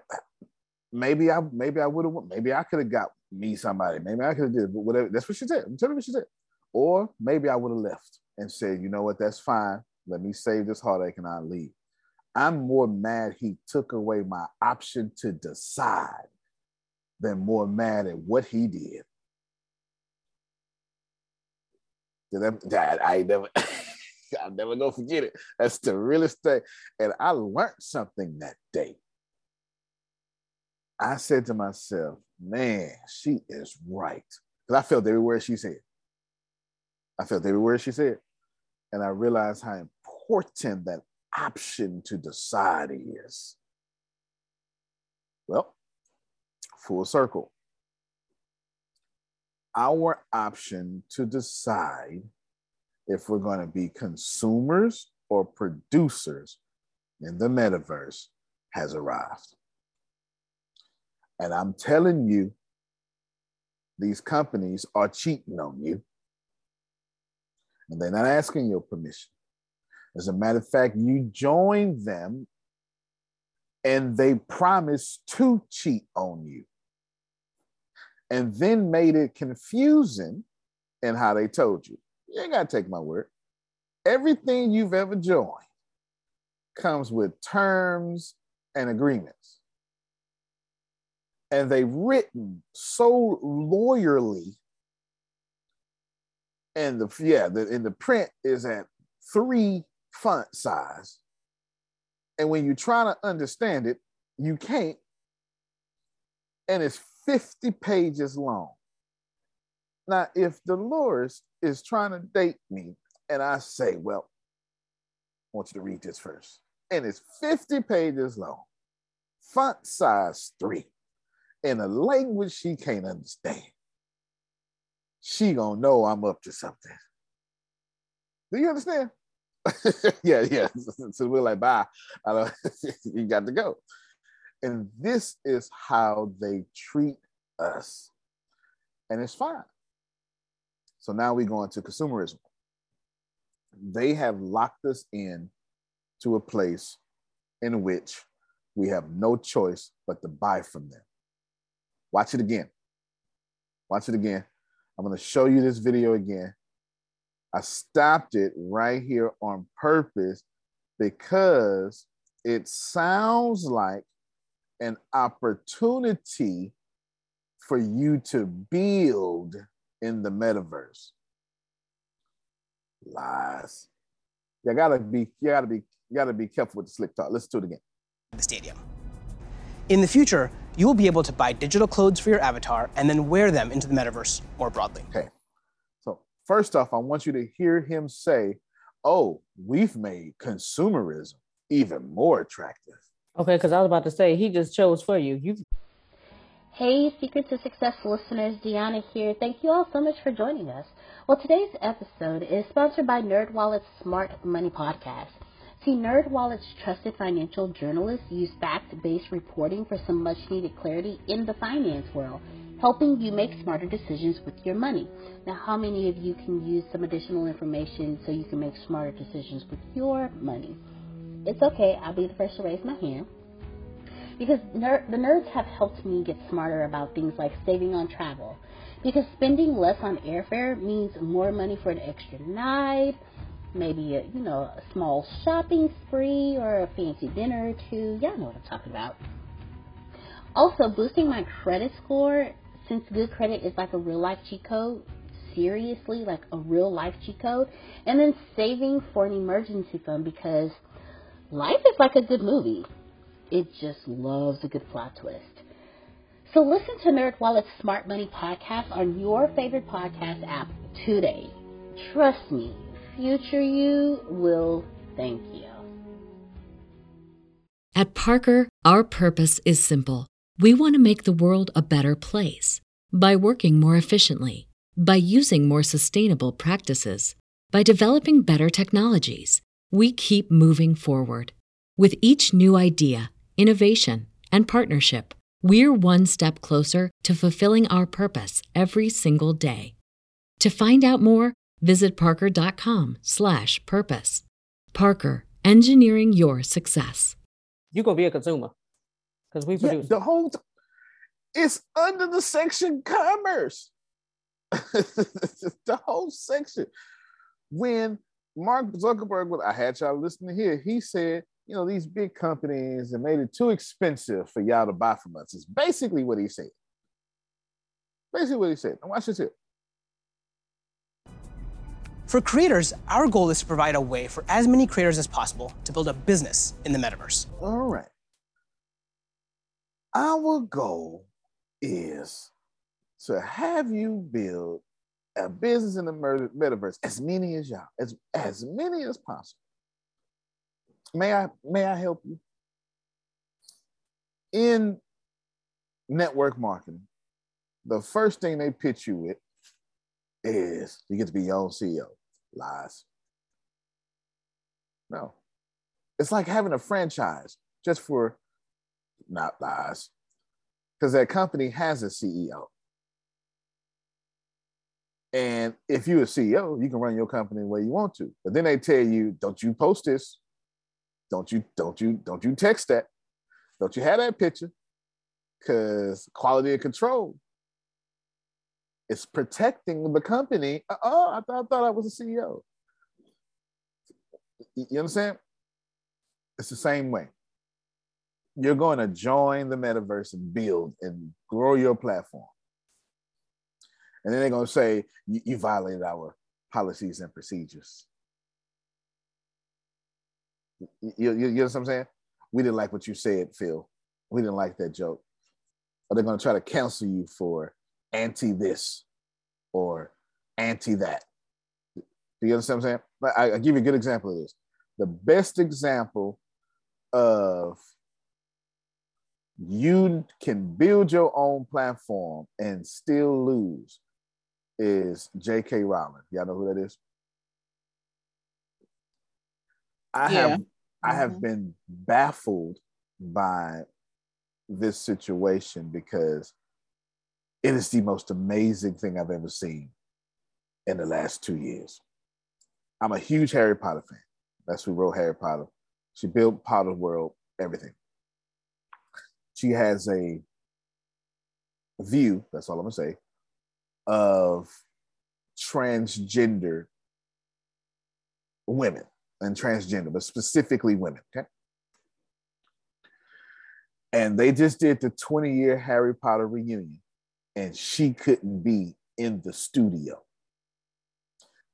Speaker 3: maybe I, maybe I would have, maybe I could have got me somebody. Maybe I could have did, but whatever. That's what she said. I'm telling you what she said. Or maybe I would have left and said, you know what, that's fine. Let me save this heartache and I'll leave. I'm more mad he took away my option to decide than more mad at what he did. That I never, I'll never go forget it. That's the realest thing. And I learned something that day. I said to myself, man, she is right. Because I felt every word she said. I felt every word she said. And I realized how important that option to decide is. Well, full circle. Our option to decide if we're going to be consumers or producers in the metaverse has arrived. And I'm telling you, these companies are cheating on you. And they're not asking your permission. As a matter of fact, you join them and they promise to cheat on you and then made it confusing in how they told you. You ain't got to take my word. Everything you've ever joined comes with terms and agreements. And they've written so lawyerly. And the yeah, the in the print is at three font size. And when you try to understand it, you can't. And it's 50 pages long. Now, if Dolores is trying to date me and I say, well, I want you to read this first, and it's 50 pages long, font size three, in a language she can't understand, she gonna know I'm up to something. Do you understand? yeah, yeah. So we're like, bye. You got to go. And this is how they treat us. And it's fine. So now we go into consumerism. They have locked us in to a place in which we have no choice but to buy from them. Watch it again. Watch it again. I'm going to show you this video again. I stopped it right here on purpose because it sounds like an opportunity for you to build in the metaverse. Lies. You gotta be, you gotta be, you gotta be careful with the slick talk. Let's do it again.
Speaker 5: The stadium. In the future, you will be able to buy digital clothes for your avatar and then wear them into the metaverse more broadly.
Speaker 3: Okay. So first off, I want you to hear him say, "Oh, we've made consumerism even more attractive."
Speaker 2: Okay, because I was about to say he just chose for you. You.
Speaker 12: Hey, Secret to Success listeners, Deanna here. Thank you all so much for joining us. Well, today's episode is sponsored by NerdWallet's Smart Money Podcast. See, NerdWallet's trusted financial journalists use fact-based reporting for some much-needed clarity in the finance world, helping you make smarter decisions with your money. Now, how many of you can use some additional information so you can make smarter decisions with your money? It's okay. I'll be the first to raise my hand. Because ner- the nerds have helped me get smarter about things like saving on travel. Because spending less on airfare means more money for an extra night, maybe a, you know a small shopping spree or a fancy dinner or two. Y'all know what I'm talking about. Also, boosting my credit score, since good credit is like a real life cheat code, seriously, like a real life cheat code, and then saving for an emergency fund because life is like a good movie. It just loves a good plot twist. So listen to NerdWallet's Smart Money podcast on your favorite podcast app today. Trust me, future you will thank you.
Speaker 13: At Parker, our purpose is simple. We want to make the world a better place by working more efficiently, by using more sustainable practices, by developing better technologies. We keep moving forward. With each new idea, innovation, and partnership, we're one step closer to fulfilling our purpose every single day. To find out more, visit parker.com/purpose. Parker, engineering your success.
Speaker 2: You gonna be a consumer because we produce
Speaker 3: yeah, the whole. T- it's under the section commerce. the whole section. When Mark Zuckerberg, with I had y'all listening here, he said you know, these big companies have made it too expensive for y'all to buy from us. It's basically what he said. Basically what he said. Now watch this here.
Speaker 5: For creators, our goal is to provide a way for as many creators as possible to build a business in the metaverse.
Speaker 3: All right. Our goal is to have you build a business in the metaverse, as many as y'all, as, as many as possible. May I may I help you? In network marketing, the first thing they pitch you with is you get to be your own CEO. Lies. No. It's like having a franchise just for not lies. Because that company has a CEO. And if you're a CEO, you can run your company the way you want to. But then they tell you, don't you post this. Don't you don't you don't you text that? Don't you have that picture? Because quality of control. It's protecting the company. Oh, I thought, I thought I was a CEO. You understand? It's the same way. You're going to join the metaverse and build and grow your platform. And then they're going to say, you violated our policies and procedures. You, you, you know what I'm saying? We didn't like what you said, Phil. We didn't like that joke. Or they're going to try to cancel you for anti this or anti that. Do you understand what I'm saying? I, I give you a good example of this. The best example of you can build your own platform and still lose is J.K. Rowling. Y'all know who that is? I yeah. have I have mm-hmm. been baffled by this situation because it is the most amazing thing I've ever seen in the last two years. I'm a huge Harry Potter fan. That's who wrote Harry Potter. She built Potter World, everything. She has a view, that's all I'm gonna say, of transgender women and transgender, but specifically women. Okay. And they just did the 20 year Harry Potter reunion, and she couldn't be in the studio.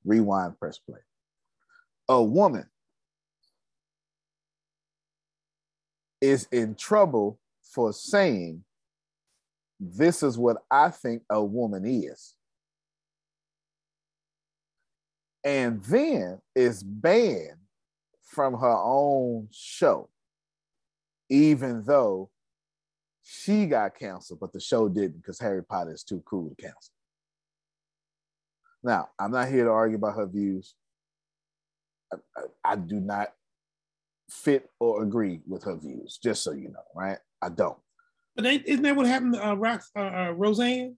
Speaker 3: Rewind, press play. A woman is in trouble for saying, This is what I think a woman is. and then is banned from her own show, even though she got canceled, but the show didn't because Harry Potter is too cool to cancel. Now, I'm not here to argue about her views. I, I, I do not fit or agree with her views, just so you know, right? I don't.
Speaker 10: But isn't that what happened to uh, Rox, uh, uh, Roseanne?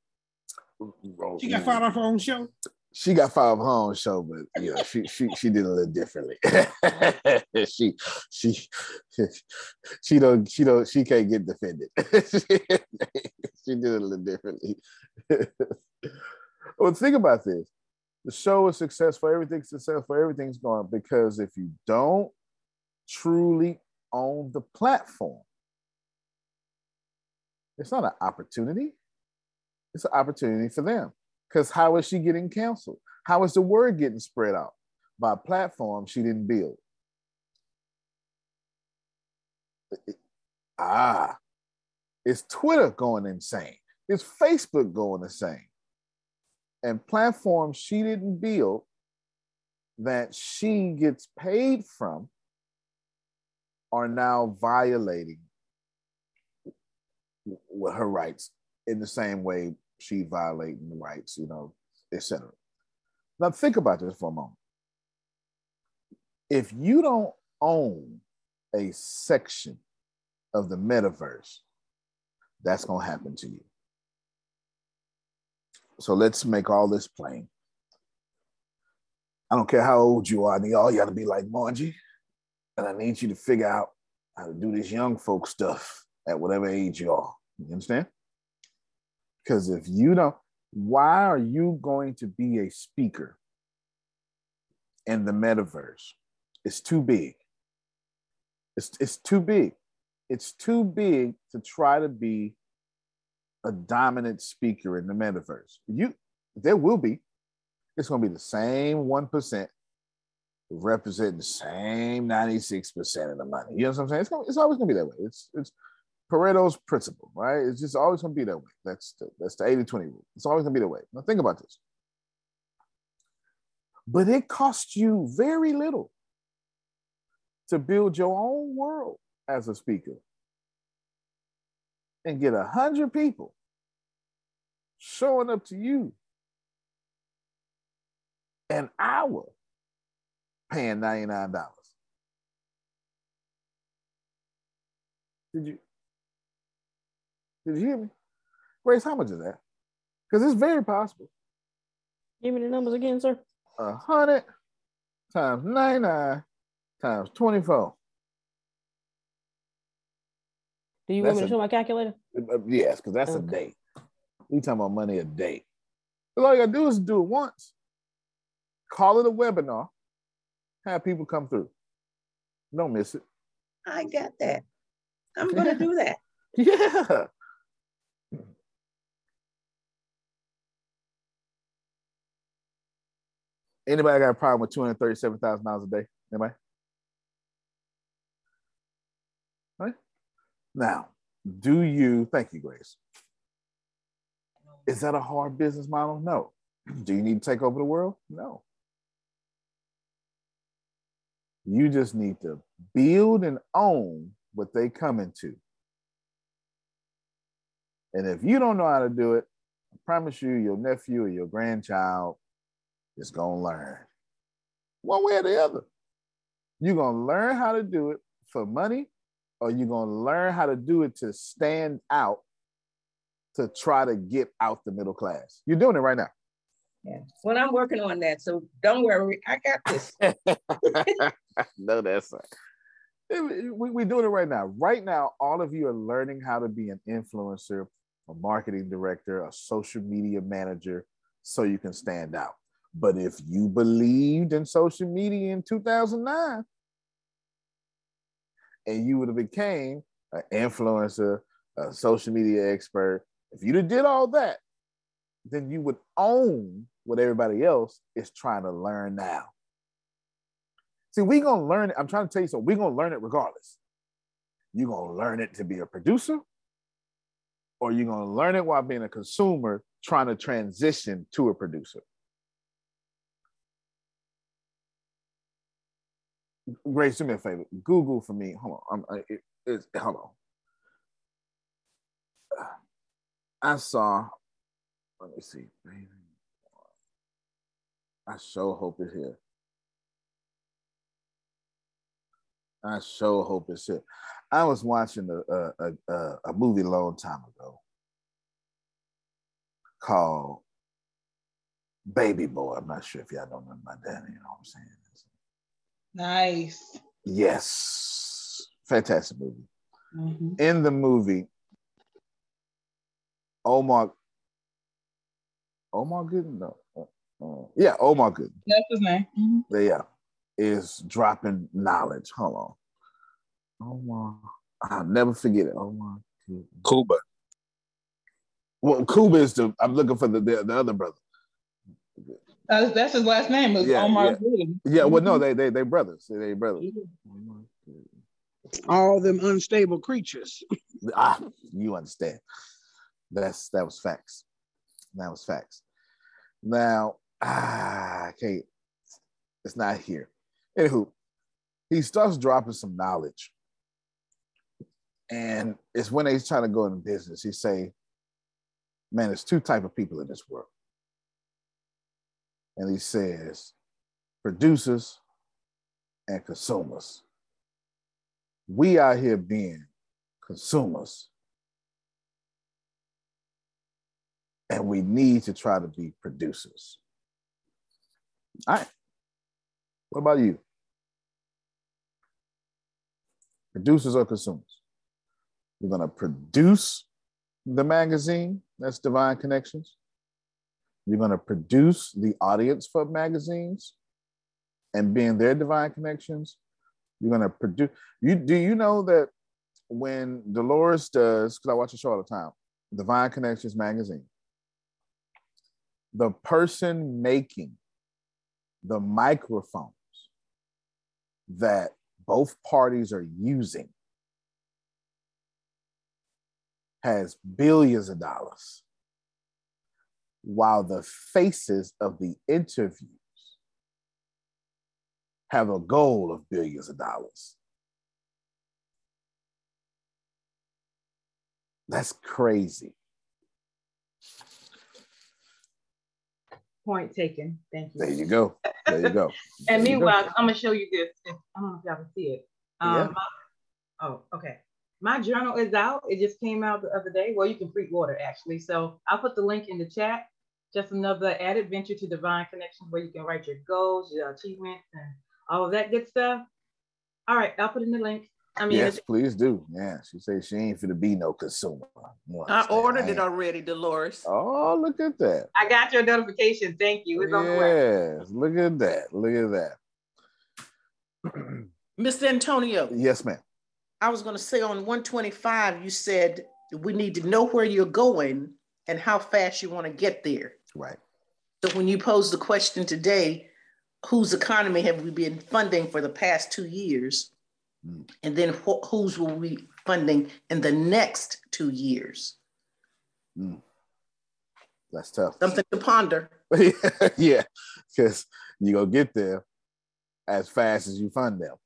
Speaker 10: She got fired off her own show
Speaker 3: she got five of her own show, but you know, she she she did a little differently. she she she don't she don't she can't get defended. she did it a little differently. well, think about this. The show is successful, everything's successful, everything's going because if you don't truly own the platform, It's not an opportunity. It's an opportunity for them. Because how is she getting canceled? How is the word getting spread out? By a platform she didn't build. Ah, it's Twitter going insane. It's Facebook going insane. And platforms she didn't build that she gets paid from are now violating her rights in the same way she violating the rights, you know, etc. Now think about this for a moment. If you don't own a section of the metaverse, that's to happen to you. So let's make all this plain. I don't care how old you are, I need all got to be like Margie. And I need you to figure out how to do this young folk stuff at whatever age you are. You understand? Because if you don't, why are you going to be a speaker in the metaverse? It's too big. It's, it's too big. It's too big to try to be a dominant speaker in the metaverse. You there will be. It's going to be the same 1% representing the same 96% of the money. You know what I'm saying? It's, gonna, it's always going to be that way. It's it's Pareto's principle, right? It's just always going to be that way. That's the, that's the 80 20 rule. It's always going to be the way. Now, think about this. But it costs you very little to build your own world as a speaker and get a hundred people showing up to you an hour paying $99. Did you did you hear me? Grace, how much is that? Because it's very possible.
Speaker 2: Give me the numbers again, sir.
Speaker 3: A hundred times 99 times 24.
Speaker 2: Do you that's want me to a, show my calculator?
Speaker 3: Uh, yes, because that's okay. a day. We talking about money a day. all you gotta do is do it once. Call it a webinar. Have people come through. Don't miss it.
Speaker 9: I got that. I'm gonna do that.
Speaker 3: Yeah. Anybody got a problem with two hundred thirty-seven thousand dollars a day? Anybody? Right? Now, do you? Thank you, Grace. Is that a hard business model? No. Do you need to take over the world? No. You just need to build and own what they come into. And if you don't know how to do it, I promise you, your nephew or your grandchild is going to learn one way or the other. You're going to learn how to do it for money, or you're going to learn how to do it to stand out to try to get out the middle class. You're doing it right now.
Speaker 9: Yeah. Well, I'm working on that. So don't worry. I got this.
Speaker 3: no, that's right. We, we're doing it right now. Right now, all of you are learning how to be an influencer, a marketing director, a social media manager, so you can stand out. But if you believed in social media in 2009 and you would have became an influencer, a social media expert, if you'd have did all that, then you would own what everybody else is trying to learn now. See, we're gonna learn it. I'm trying to tell you something, we're gonna learn it regardless. You're gonna learn it to be a producer, or you're gonna learn it while being a consumer trying to transition to a producer. Grace, do me a favor. Google for me. Hold on. I'm, it, it's, hold on. I saw. Let me see. I so hope it's here. I so hope it's here. I was watching a a, a, a movie a long time ago called Baby Boy. I'm not sure if y'all don't know about that. You know what I'm saying?
Speaker 8: Nice.
Speaker 3: Yes. Fantastic movie. Mm-hmm. In the movie, Omar Omar Gooding? No. Uh, uh, yeah, Omar Gooding.
Speaker 8: That's his name. Mm-hmm.
Speaker 3: Yeah. Is dropping knowledge. Hold on. Omar. I'll never forget it. Omar
Speaker 14: Cuba.
Speaker 3: Well, Cuba is the. I'm looking for the the, the other brother.
Speaker 8: Uh, that's his last name. Is
Speaker 3: Yeah,
Speaker 8: Omar
Speaker 3: yeah.
Speaker 8: Gooding.
Speaker 3: Yeah, well, no, they they they brothers. They, they brothers.
Speaker 11: All them unstable creatures.
Speaker 3: Ah, you understand. That's that was facts. That was facts. Now, ah, okay, it's not here. Anywho, he starts dropping some knowledge, and it's when he's trying to go into business. He say, "Man, there's two type of people in this world," and he says, "Producers and consumers." We out here being consumers. And we need to try to be producers. All right. What about you? Producers or consumers? You're going to produce the magazine, that's Divine Connections. You're going to produce the audience for magazines and being their divine connections. You're going to produce. You do you know that when Dolores does, because I watch the show all the time, Divine Connections magazine, the person making the microphones that both parties are using has billions of dollars, while the faces of the interviews have a goal of billions of dollars. That's crazy.
Speaker 8: Point taken. Thank you.
Speaker 3: There you go. There you go.
Speaker 8: And
Speaker 3: There you go.
Speaker 8: meanwhile, I'm gonna show you this. I don't know if y'all can see it. Um,
Speaker 3: Yeah.
Speaker 8: my- oh, okay. My journal is out. It just came out the other day. Well, you can pre-order actually. So I'll put the link in the chat. Just another added venture to Divine Connection where you can write your goals, your achievements, and all of that good stuff. All right, I'll put in the link. I mean,
Speaker 3: yes, please do. Yeah, she says she ain't for to be no consumer.
Speaker 11: I
Speaker 3: understand?
Speaker 11: ordered it already, Dolores.
Speaker 3: Oh, look at that.
Speaker 8: I got your notification. Thank you. It's on the way.
Speaker 3: Yes, look at that. Look at that.
Speaker 11: Mr. Antonio,
Speaker 3: Yes, ma'am.
Speaker 11: I was going to say on 125, you said we need to know where you're going and how fast you want to get there.
Speaker 3: Right.
Speaker 11: So when you pose the question today, whose economy have we been funding for the past two years?
Speaker 3: Mm.
Speaker 11: And then wh- whose will we funding in the next two years?
Speaker 3: Mm. That's tough.
Speaker 11: Something to ponder.
Speaker 3: yeah, because you go get there as fast as you fund them.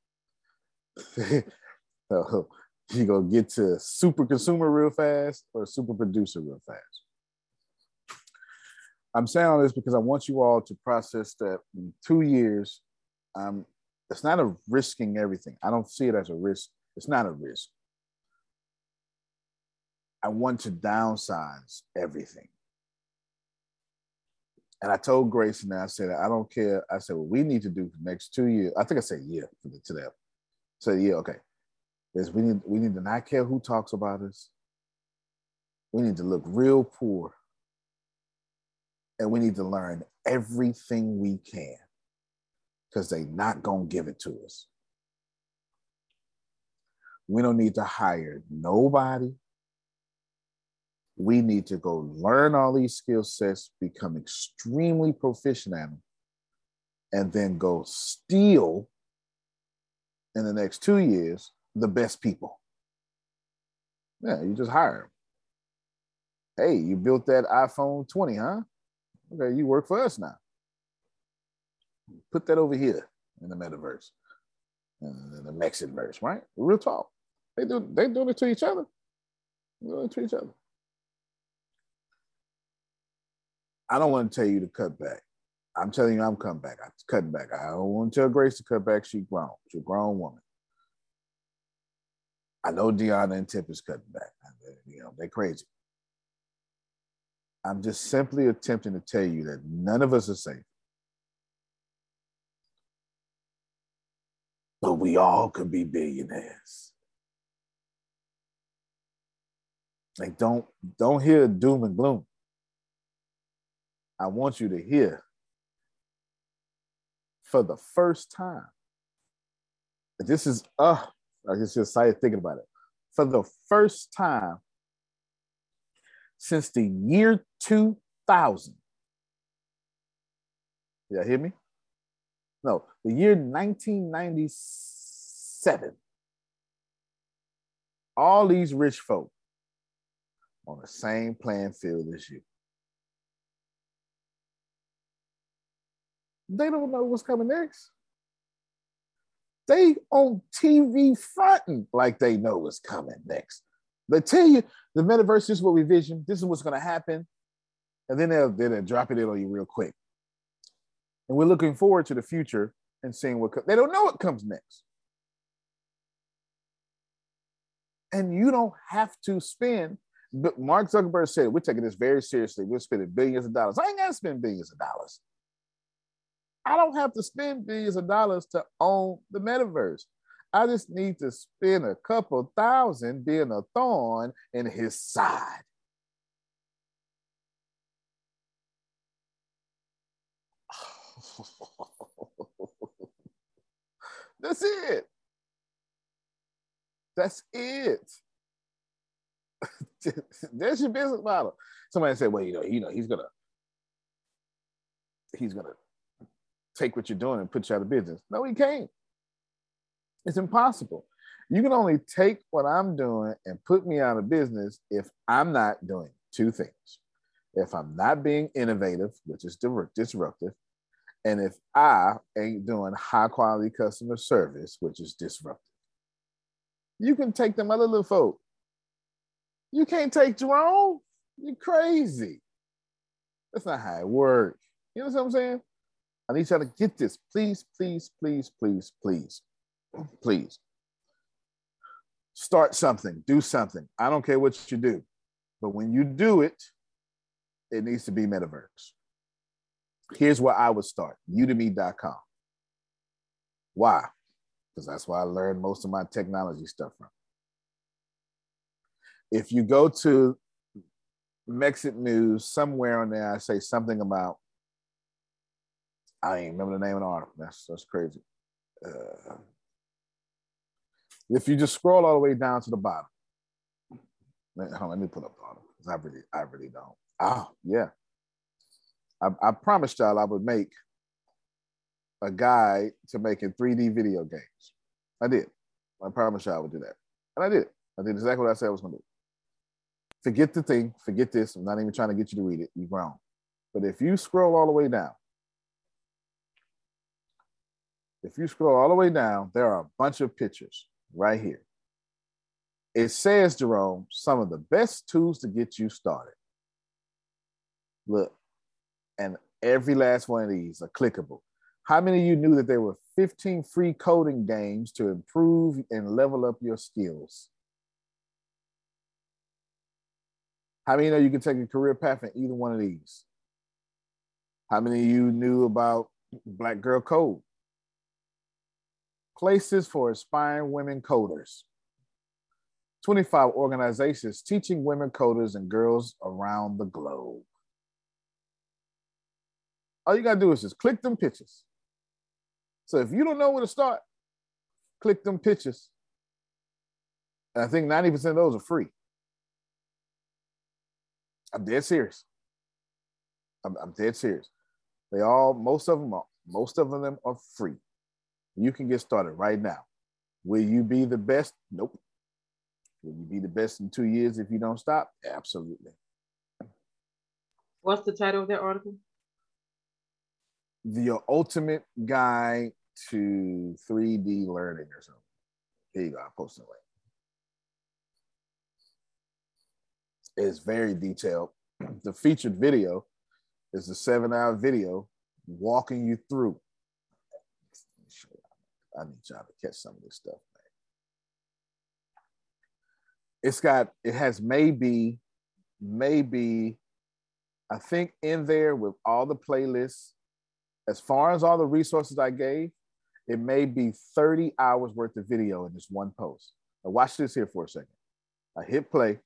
Speaker 3: so you go get to super consumer real fast or super producer real fast. I'm saying all this because I want you all to process that in two years. Um, it's not a risking everything. I don't see it as a risk. It's not a risk. I want to downsize everything. And I told Grace and I said, I don't care. I said, what we need to do for the next two years. I think I said the, to them. So yeah, okay. Is we need we need to not care who talks about us. We need to look real poor. And we need to learn everything we can because they're not gonna give it to us. We don't need to hire nobody. We need to go learn all these skill sets, become extremely proficient at them, and then go steal in the next two years the best people. Yeah, you just hire them. Hey, you built that iPhone 20, huh? Okay, you work for us now. Put that over here in the metaverse, in the Mexitverse, right? Real talk. They do they doing it to each other. They doing it to each other. I don't want to tell you to cut back. I'm telling you, I'm cutting back. I'm cutting back. I don't want to tell Grace to cut back. She's grown. She's a grown woman. I know Deanna and Tip is cutting back. You know, they're crazy. I'm just simply attempting to tell you that none of us are safe. But we all could be billionaires. Like don't don't hear doom and gloom. I want you to hear for the first time. This is uh I just excited thinking about it. For the first time since the year 2000. Yeah, hear me? No, the year 1997. All these rich folk on the same playing field as you. They don't know what's coming next. They on TV fronting like they know what's coming next. They tell you the metaverse is what we vision. This is what's going to happen, and then they'll, they'll drop it in on you real quick. And we're looking forward to the future and seeing what co- they don't know what comes next. And you don't have to spend. But Mark Zuckerberg said we're taking this very seriously. We're spending billions of dollars. I ain't got to spend billions of dollars. I don't have to spend billions of dollars to own the metaverse. I just need to spend a couple thousand being a thorn in his side. That's it. That's it. That's your business model. Somebody said, well, you know, you know, he's gonna he's gonna take what you're doing and put you out of business. No, he can't. It's impossible. You can only take what I'm doing and put me out of business if I'm not doing two things. If I'm not being innovative, which is disruptive, and if I ain't doing high quality customer service, which is disruptive. You can take them other little folk. You can't take Jerome. You're crazy. That's not how it works. You know what I'm saying? I need y'all to get this. Please, please, please, please, please, please. Start something, do something. I don't care what you do. But when you do it, it needs to be metaverse. Here's where I would start udemy.com. Why? Because that's where I learned most of my technology stuff from. If you go to Mexit News, somewhere on there, I say something about I ain't remember the name of the article. That's that's crazy. Uh, if you just scroll all the way down to the bottom, let, on, let me put up article because I really, I really don't. Oh, yeah. I, I promised y'all I would make a guide to making 3D video games. I did. I promised y'all I would do that. And I did. I did exactly what I said I was going to do. Forget the thing, forget this. I'm not even trying to get you to read it. You're wrong. But if you scroll all the way down, if you scroll all the way down, there are a bunch of pictures right here. It says, Jerome, some of the best tools to get you started. Look, and every last one of these are clickable. How many of you knew that there were 15 free coding games to improve and level up your skills? How many know you can take a career path in either one of these? How many of you knew about Black Girl Code? Places for aspiring women coders. 25 organizations teaching women coders and girls around the globe. All you gotta do is just click them pictures. So if you don't know where to start, click them pictures. And I think 90% of those are free. I'm dead serious. I'm, I'm dead serious. They all, most of them are, most of them are free. You can get started right now. Will you be the best? Nope. Will you be the best in two years if you don't stop? Absolutely.
Speaker 8: What's the title of that article?
Speaker 3: The ultimate guide to 3D learning or something. Here you go. I'll post it. It's very detailed. The featured video is a seven hour video walking you through I need y'all to catch some of this stuff, man. It's got, it has maybe, maybe, I think in there with all the playlists, as far as all the resources I gave, it may be 30 hours worth of video in this one post. Now watch this here for a second. I hit play.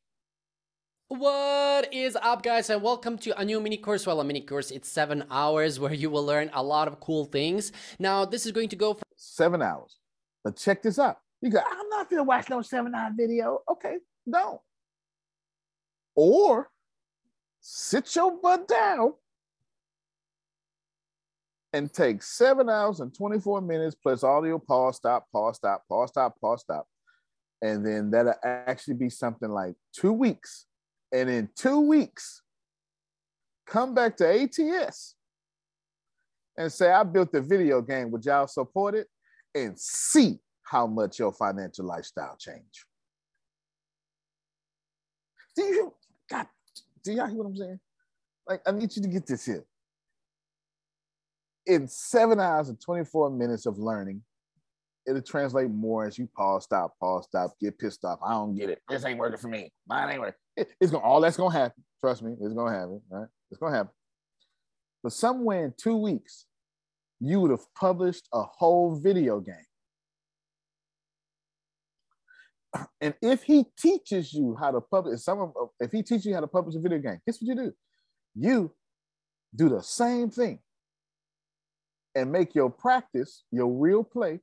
Speaker 14: What is up guys and welcome to a new mini course. Well, a mini course, it's seven hours where you will learn a lot of cool things. Now, this is going to go for
Speaker 3: seven hours. But check this out. You go, I'm not gonna watch no seven hour video. Okay, don't. Or sit your butt down and take seven hours and 24 minutes plus audio pause, stop, pause, stop, pause, stop, pause, stop. And then that'll actually be something like two weeks. And in two weeks, come back to ATS and say, I built a video game. Would y'all support it? And see how much your financial lifestyle change. Do you God, do y'all hear what I'm saying? Like, I need you to get this here. In seven hours and 24 minutes of learning, it'll translate more as you pause, stop, pause, stop, get pissed off. I don't get it. This ain't working for me. Mine ain't working. It, it's gonna all that's gonna happen. Trust me, it's gonna happen. Right? It's gonna happen. But somewhere in two weeks, you would have published a whole video game. And if he teaches you how to publish, some of, if he teaches you how to publish a video game, guess what you do? You do the same thing and make your practice, your real play,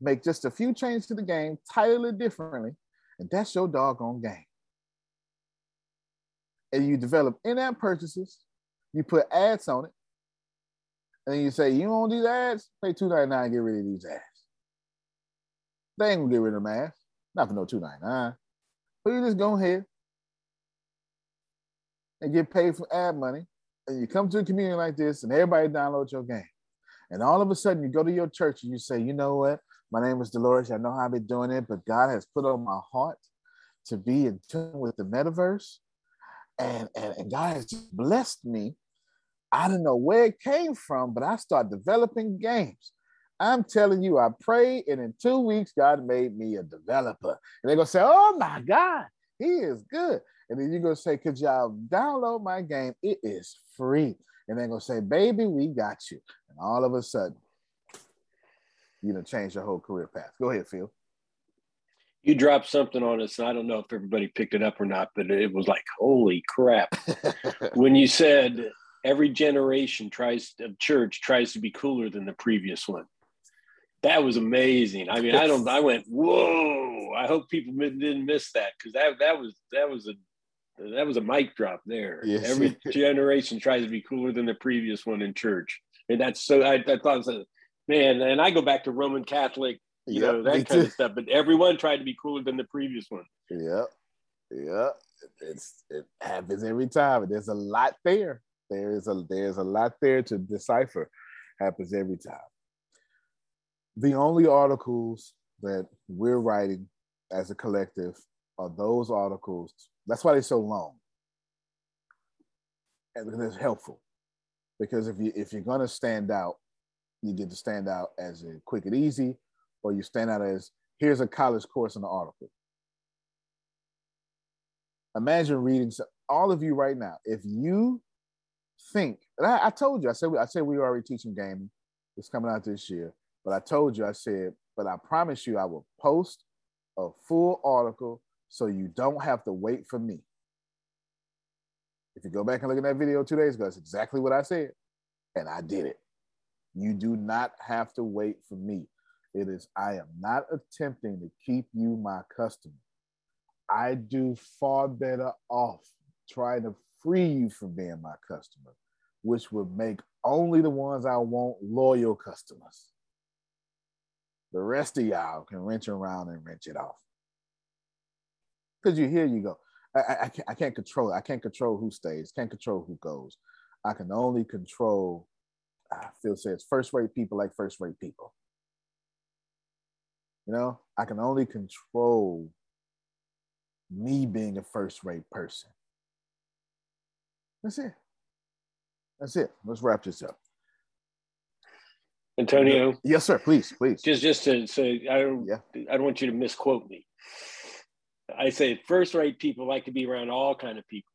Speaker 3: make just a few changes to the game, title it differently, and that's your doggone game. And you develop in-app purchases, you put ads on it, and you say, you want these ads? Pay $2.99 and get rid of these ads. They ain't gonna get rid of them ads. Not for no $2.99. But you just go ahead and get paid for ad money. And you come to a community like this and everybody downloads your game. And all of a sudden you go to your church and you say, you know what? My name is Dolores. I know how I've been doing it, but God has put on my heart to be in tune with the metaverse. And, and, and God has blessed me. I don't know where it came from, but I start developing games. I'm telling you, I prayed, and in two weeks, God made me a developer. And they're gonna say, Oh my God, he is good. And then you're gonna say, Could y'all download my game? It is free. And they're gonna say, Baby, we got you. And all of a sudden, you know, change your whole career path. Go ahead, Phil.
Speaker 6: You dropped something on us, and I don't know if everybody picked it up or not, but it was like, holy crap. when you said every generation tries of church tries to be cooler than the previous one. That was amazing. I mean, I don't. I went, whoa! I hope people didn't miss that because that that was that was a that was a mic drop there. Yes. Every generation tries to be cooler than the previous one in church, and that's so. I, I thought, man, and I go back to Roman Catholic, you yep, know, that kind too. of stuff. But everyone tried to be cooler than the previous one.
Speaker 3: yeah yeah It's it happens every time, and there's a lot there. There is a there's a lot there to decipher. Happens every time the only articles that we're writing as a collective are those articles. That's why they're so long. And it's helpful. Because if you if you're gonna stand out, you get to stand out as a quick and easy, or you stand out as here's a college course in the article. Imagine reading all of you right now. If you think, and I, I told you, I said I said we were already teaching gaming. It's coming out this year. But I told you, I said, but I promise you, I will post a full article so you don't have to wait for me. If you go back and look at that video two days ago, that's exactly what I said. And I did it. You do not have to wait for me. It is, I am not attempting to keep you my customer. I do far better off trying to free you from being my customer, which would make only the ones I want loyal customers. The rest of y'all can wrench around and wrench it off. Because you here you go. I, I, I, can't, I can't control it. I can't control who stays, can't control who goes. I can only control, Phil says first rate people like first rate people. You know, I can only control me being a first rate person. That's it. That's it. Let's wrap this up.
Speaker 6: Antonio.
Speaker 3: Yes, sir. Please, please.
Speaker 6: Just, just to say, I don't, yeah. I don't want you to misquote me. I say first-rate people like to be around all kind of people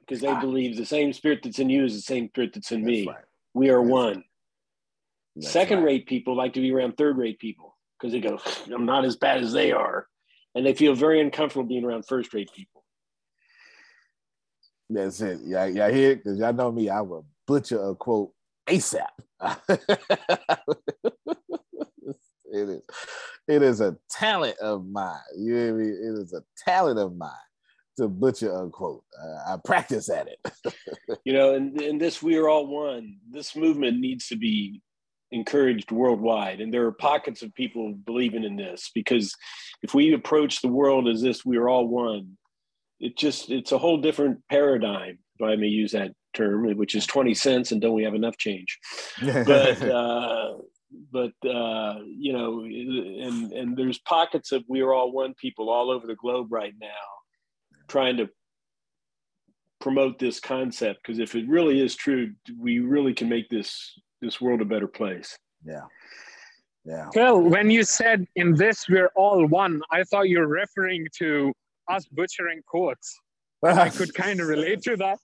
Speaker 6: because they ah. believe the same spirit that's in you is the same spirit that's in that's me. Right. We are that's one. Second-rate right. people like to be around third-rate people because they go, "I'm not as bad as they are," and they feel very uncomfortable being around first-rate people.
Speaker 3: That's it, y'all hear it? because y'all know me, I will butcher a quote ASAP. it is it is a talent of mine. You I mean? It is a talent of mine to butcher unquote. Uh, I practice at it.
Speaker 6: you know, and, and this we are all one. This movement needs to be encouraged worldwide, and there are pockets of people believing in this because if we approach the world as this, we are all one. It just it's a whole different paradigm, if I may use that term, which is twenty cents, and don't we have enough change? but uh, but uh, you know, and and there's pockets of we are all one people all over the globe right now, trying to promote this concept because if it really is true, we really can make this this world a better place.
Speaker 3: Yeah. Yeah.
Speaker 15: well when you said in this we're all one, I thought you're referring to us butchering quotes. I could kind of relate to that.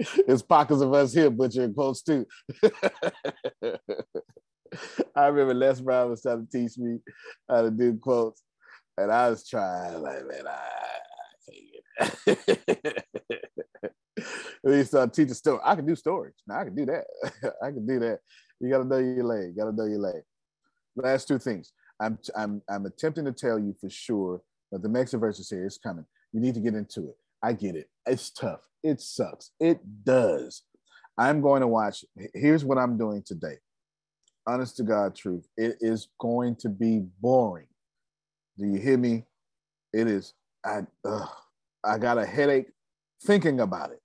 Speaker 3: It's pockets of us here butchering quotes too. I remember Les Brown was trying to teach me how to do quotes, and I was trying like, man, I, I can't get it. he started teaching story. I can do stories. Now I can do that. I can do that. You got to know your leg. Got to know your leg. Last two things. I'm I'm I'm attempting to tell you for sure that the next Mexitverse here is coming. You need to get into it. I get it. It's tough. It sucks. It does. I'm going to watch. Here's what I'm doing today. Honest to God, truth. It is going to be boring. Do you hear me? It is. I ugh, I got a headache thinking about it.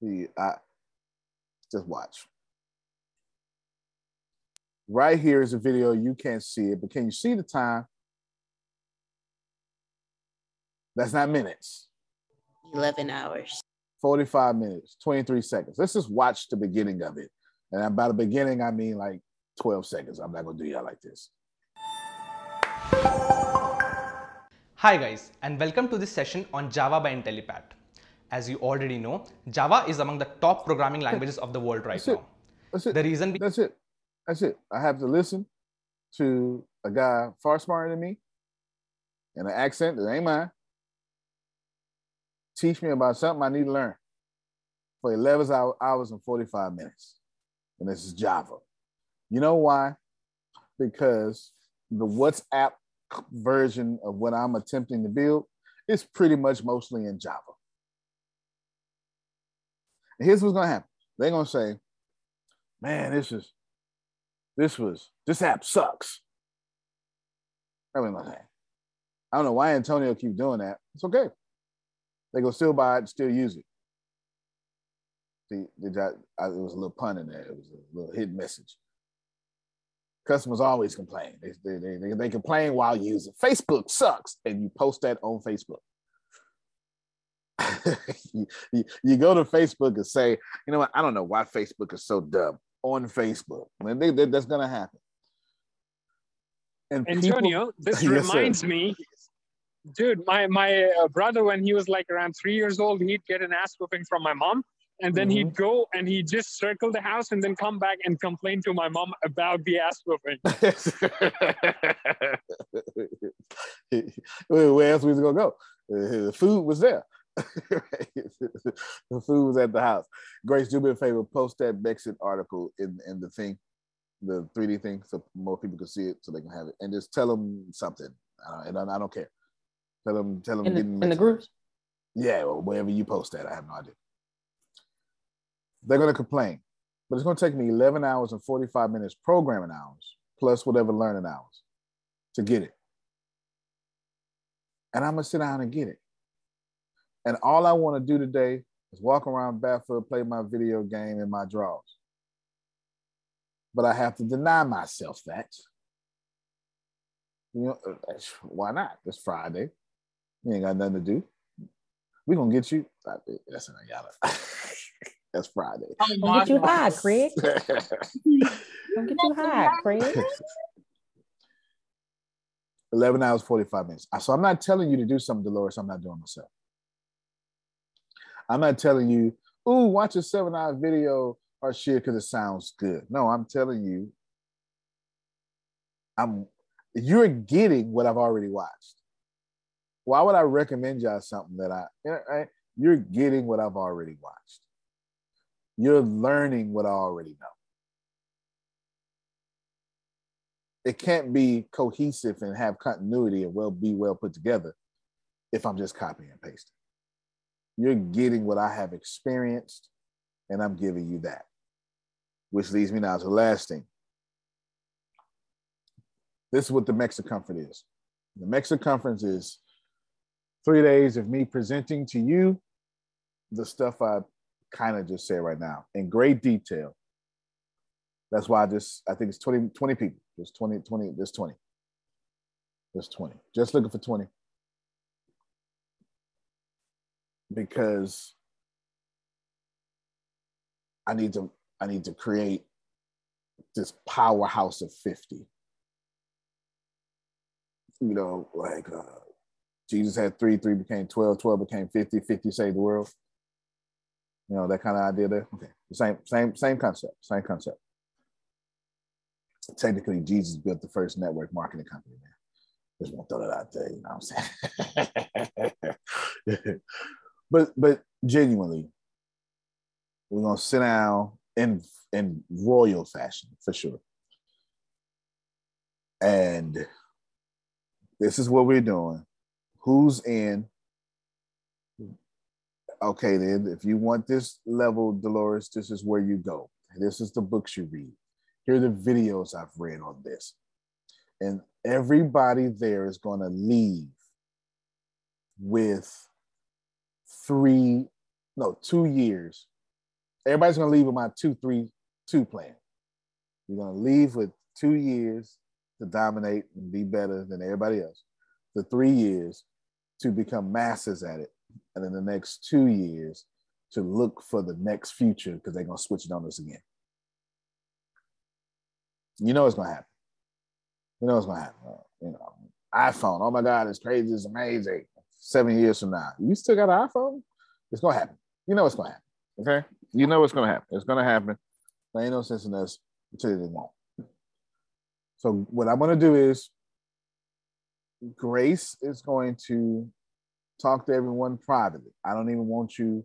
Speaker 3: See, I just watch. Right here is a video. You can't see it, but can you see the time? That's not minutes.
Speaker 7: 11 hours.
Speaker 3: 45 minutes, 23 seconds. Let's just watch the beginning of it. And by the beginning, I mean like 12 seconds. I'm not going to do y'all like this.
Speaker 16: Hi guys, and welcome to this session on Java by Intellipaat. As you already know, Java is among the top programming languages of the world right
Speaker 3: That's
Speaker 16: now.
Speaker 3: it. That's it.
Speaker 16: The reason be-
Speaker 3: That's it. That's it. I have to listen to a guy far smarter than me and an accent that ain't mine. Teach me about something I need to learn for 11 hours and 45 minutes. And this is Java. You know why? Because the WhatsApp version of what I'm attempting to build is pretty much mostly in Java. And here's what's gonna happen. They're gonna say, man, this is this was this app sucks. What I'm gonna. I don't know why Antonio keep doing that. It's okay. They go still buy it, still use it. See, did that, I, it was a little pun in there. It was a little hidden message. Customers always complain. They, they, they, they, they complain while using Facebook sucks, and you post that on Facebook. you, you, you go to Facebook and say, you know what? I don't know why Facebook is so dumb on Facebook. And they, they, that's gonna happen. And people-
Speaker 15: Antonio, this
Speaker 3: Yes, sir.
Speaker 15: reminds me, dude, my my uh, brother when he was like around three years old, he'd get an ass whooping from my mom, and then he'd go and he'd just circle the house and then come back and complain to my mom about the ass whooping.
Speaker 3: Where else was he gonna go? Uh, The food was there. the food was at the house. Grace, do me a favor, post that Brexit article in, in the thing, the 3D thing, so more people can see it, so they can have it, and just tell them something. I don't, I I don't care. Tell them, tell them,
Speaker 2: In the- in the
Speaker 3: mixed
Speaker 2: group?
Speaker 3: Yeah, well, wherever you post that, I have no idea. They're gonna complain, but it's gonna take me 11 hours and 45 minutes programming hours plus whatever learning hours to get it. And I'm gonna sit down and get it. And all I want to do today is walk around barefoot, play my video game in my drawers. But I have to deny myself that. You know, uh, why not? It's Friday. You ain't got nothing to do. we gonna get you. That's not y'all. That's Friday.
Speaker 2: Don't get you high, Craig. Don't get you high, Craig.
Speaker 3: 11 hours, 45 minutes. So I'm not telling you to do something, Dolores, I'm not doing myself. I'm not telling you, ooh, watch a seven hour video or shit because it sounds good. No, I'm telling you, I'm you're getting what I've already watched. Why would I recommend y'all something that I you're getting what I've already watched? You're learning what I already know. it can't be cohesive and have continuity and well be well put together if I'm just copying and pasting. You're getting what I have experienced, and I'm giving you that. Which leads me now to the last thing. This is what the MEC Circumference is. The MEC Conference is three days of me presenting to you the stuff I kind of just said right now in great detail. That's why I just, I think it's 20, 20 people. There's 20, 20, there's 20. There's 20. Just looking for 20. Because I need to, I need to create this powerhouse of 50 you know, like uh, Jesus had three, three became 12, 12 became 50, 50 saved the world. You know, that kind of idea there. Okay. Same, same, same concept, same concept. Technically, Jesus built the first network marketing company, man. Just won't throw that out there, you know what I'm saying? but but genuinely, we're gonna sit down in in royal fashion for sure. And this is what we're doing. Who's in? Okay, then, if you want this level, Dolores, this is where you go. This is the books you read. Here are the videos I've read on this. And everybody there is going to leave with three, no, two years. Everybody's to leave with my two, three, two plan. You're to leave with two years to dominate and be better than everybody else for three years to become masters at it. And then the next two years to look for the next future because they're to switch it on us again. You know it's to happen. You know it's to happen. You know, iPhone. Oh my God, it's crazy. It's amazing. Seven years from now, you still got an iPhone? It's to happen. You know it's to happen. Okay? You know going to happen. It's to happen. There ain't no sense in us until it won't. So what I'm to do is Grace is going to talk to everyone privately. I don't even want you,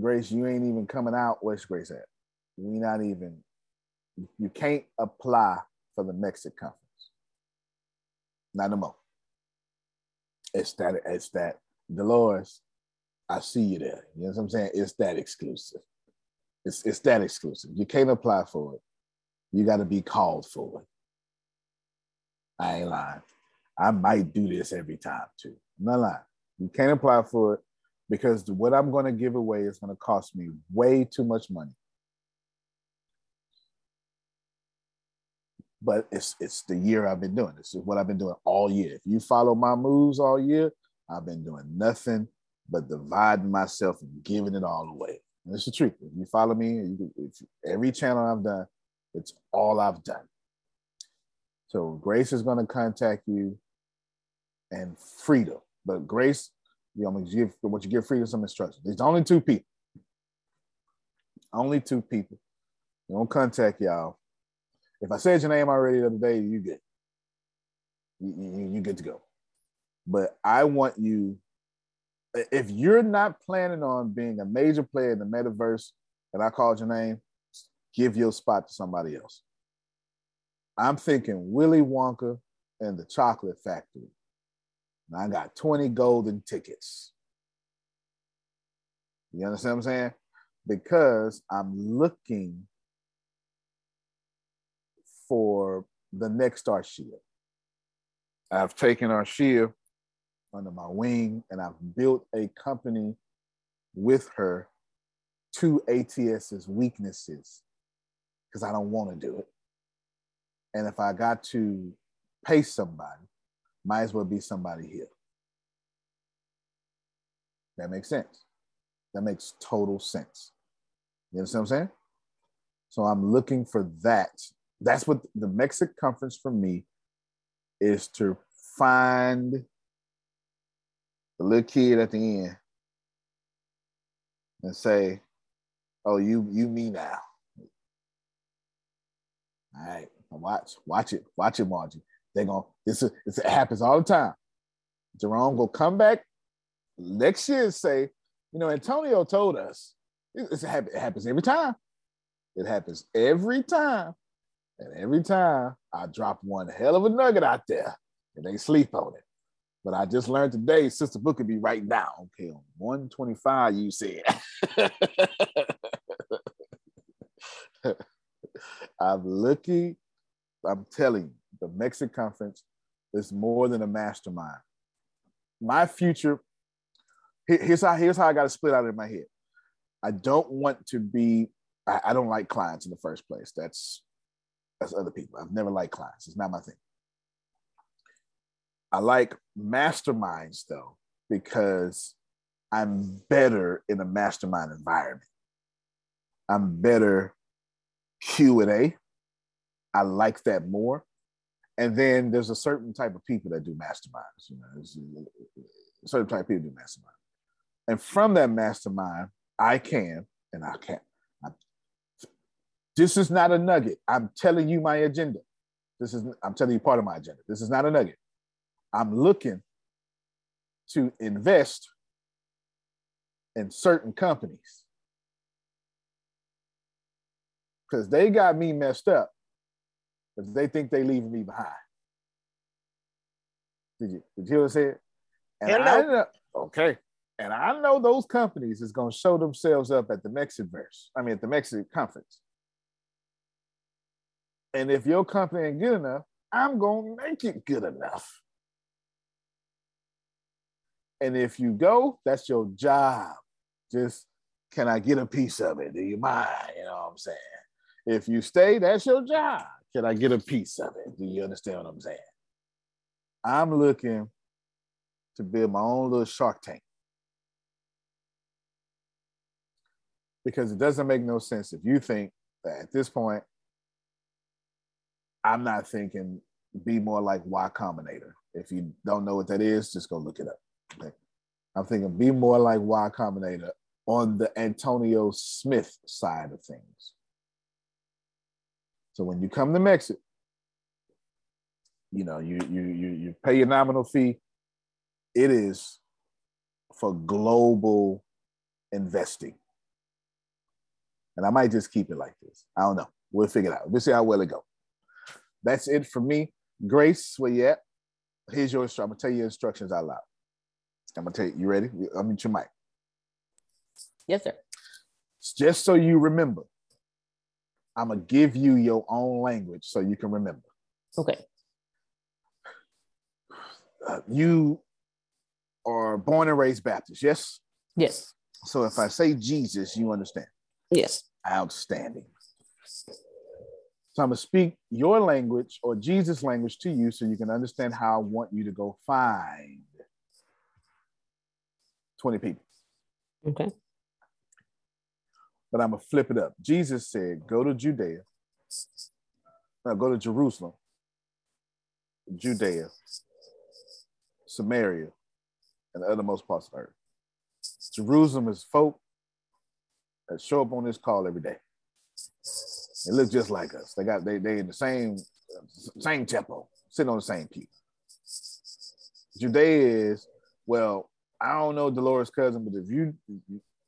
Speaker 3: Grace, you ain't even coming out. Where's Grace at? We not even, you can't apply for the Mexican conference. Not no more. It's that, it's that, Dolores, I see you there. You know what I'm saying? It's that exclusive. It's, it's that exclusive. You can't apply for it. You got to be called for it. I ain't lying. I might do this every time too. I'm not lying. You can't apply for it because what I'm going to give away is going to cost me way too much money. But it's it's the year I've been doing. This is what I've been doing all year. If you follow my moves all year, I've been doing nothing but dividing myself and giving it all away. And it's the truth. If you follow me, you, every channel I've done, it's all I've done. So Grace is going to contact you and Freedom. But Grace, you know, give what you give Freedom some instructions. There's only two people. Only two people. You don't contact y'all. If I said your name already the other day, you get you, you, you get to go. But I want you, if you're not planning on being a major player in the metaverse, and I called your name, give your spot to somebody else. I'm thinking Willy Wonka and the Chocolate Factory. And I got 20 golden tickets. You understand what I'm saying? Because I'm looking for the next Arshia. I've taken Arshia under my wing and I've built a company with her to ATS's weaknesses because I don't want to do it. And if I got to pay somebody, might as well be somebody here. That makes sense. That makes total sense. You understand what I'm saying? So I'm looking for that. That's what the Mexican conference for me is to find the little kid at the end and say, "Oh, you you me now." All right, watch watch it, watch it, Margie. They're gonna this is it happens all the time. Jerome will come back next year and say, you know, Antonio told us it, it happens every time. It happens every time. And every time I drop one hell of a nugget out there and they sleep on it. But I just learned today, Sister Book could be right now. Okay, on 125, you said. I'm looking, I'm telling you, the Mexican conference is more than a mastermind. My future, here's how here's how I got to split out in my head. I don't want to be, I, I don't like clients in the first place. That's that's other people. I've never liked clients. It's not my thing. I like masterminds though, because I'm better in a mastermind environment. I'm better Q and A. I like that more. And then there's a certain type of people that do masterminds. You know, a certain type of people do mastermind. And from that mastermind, I can and I can't. This is not a nugget. I'm telling you my agenda. This is I'm telling you part of my agenda. This is not a nugget. I'm looking to invest in certain companies because they got me messed up if they think they leaving me behind. Did you did you hear what I said? And
Speaker 9: Hello.
Speaker 3: I know, okay. And I know those companies is gonna show themselves up at the Mexitverse. I mean at the Mexican conference. And if your company ain't good enough, I'm gonna make it good enough. And if you go, that's your job. Just can I get a piece of it? Do you mind? You know what I'm saying? If you stay, that's your job. Can I get a piece of it? Do you understand what I'm saying? I'm looking to build my own little shark tank. Because it doesn't make no sense if you think that at this point, I'm not thinking be more like Y Combinator. If you don't know what that is, just go look it up. Okay. I'm thinking be more like Y Combinator on the Antonio Smith side of things. So when you come to Mexico, you know, you you you you pay your nominal fee. It is for global investing. And I might just keep it like this. I don't know. We'll figure it out. We'll see how well it goes. That's it for me. Grace, where you at? Here's your instruction. I'm gonna tell you your instructions out loud. I'm gonna tell you. You ready? I'll mute your mic.
Speaker 2: Yes, sir.
Speaker 3: Just so you remember, I'm gonna give you your own language so you can remember.
Speaker 2: Okay.
Speaker 3: Uh, you are born and raised Baptist, yes?
Speaker 2: Yes.
Speaker 3: So if I say Jesus, you understand.
Speaker 2: Yes.
Speaker 3: Outstanding. So I'm gonna speak your language or Jesus' language to you so you can understand how I want you to go find 20 people.
Speaker 2: Okay.
Speaker 3: But I'm gonna flip it up. Jesus said, go to Judea, Now go to Jerusalem, Judea, Samaria, and the othermost parts of the earth. Jerusalem is folk that show up on this call every day. They look just like us. They got they they in the same same temple, sitting on the same pew. Judea is well, I don't know Dolores' cousin, but if you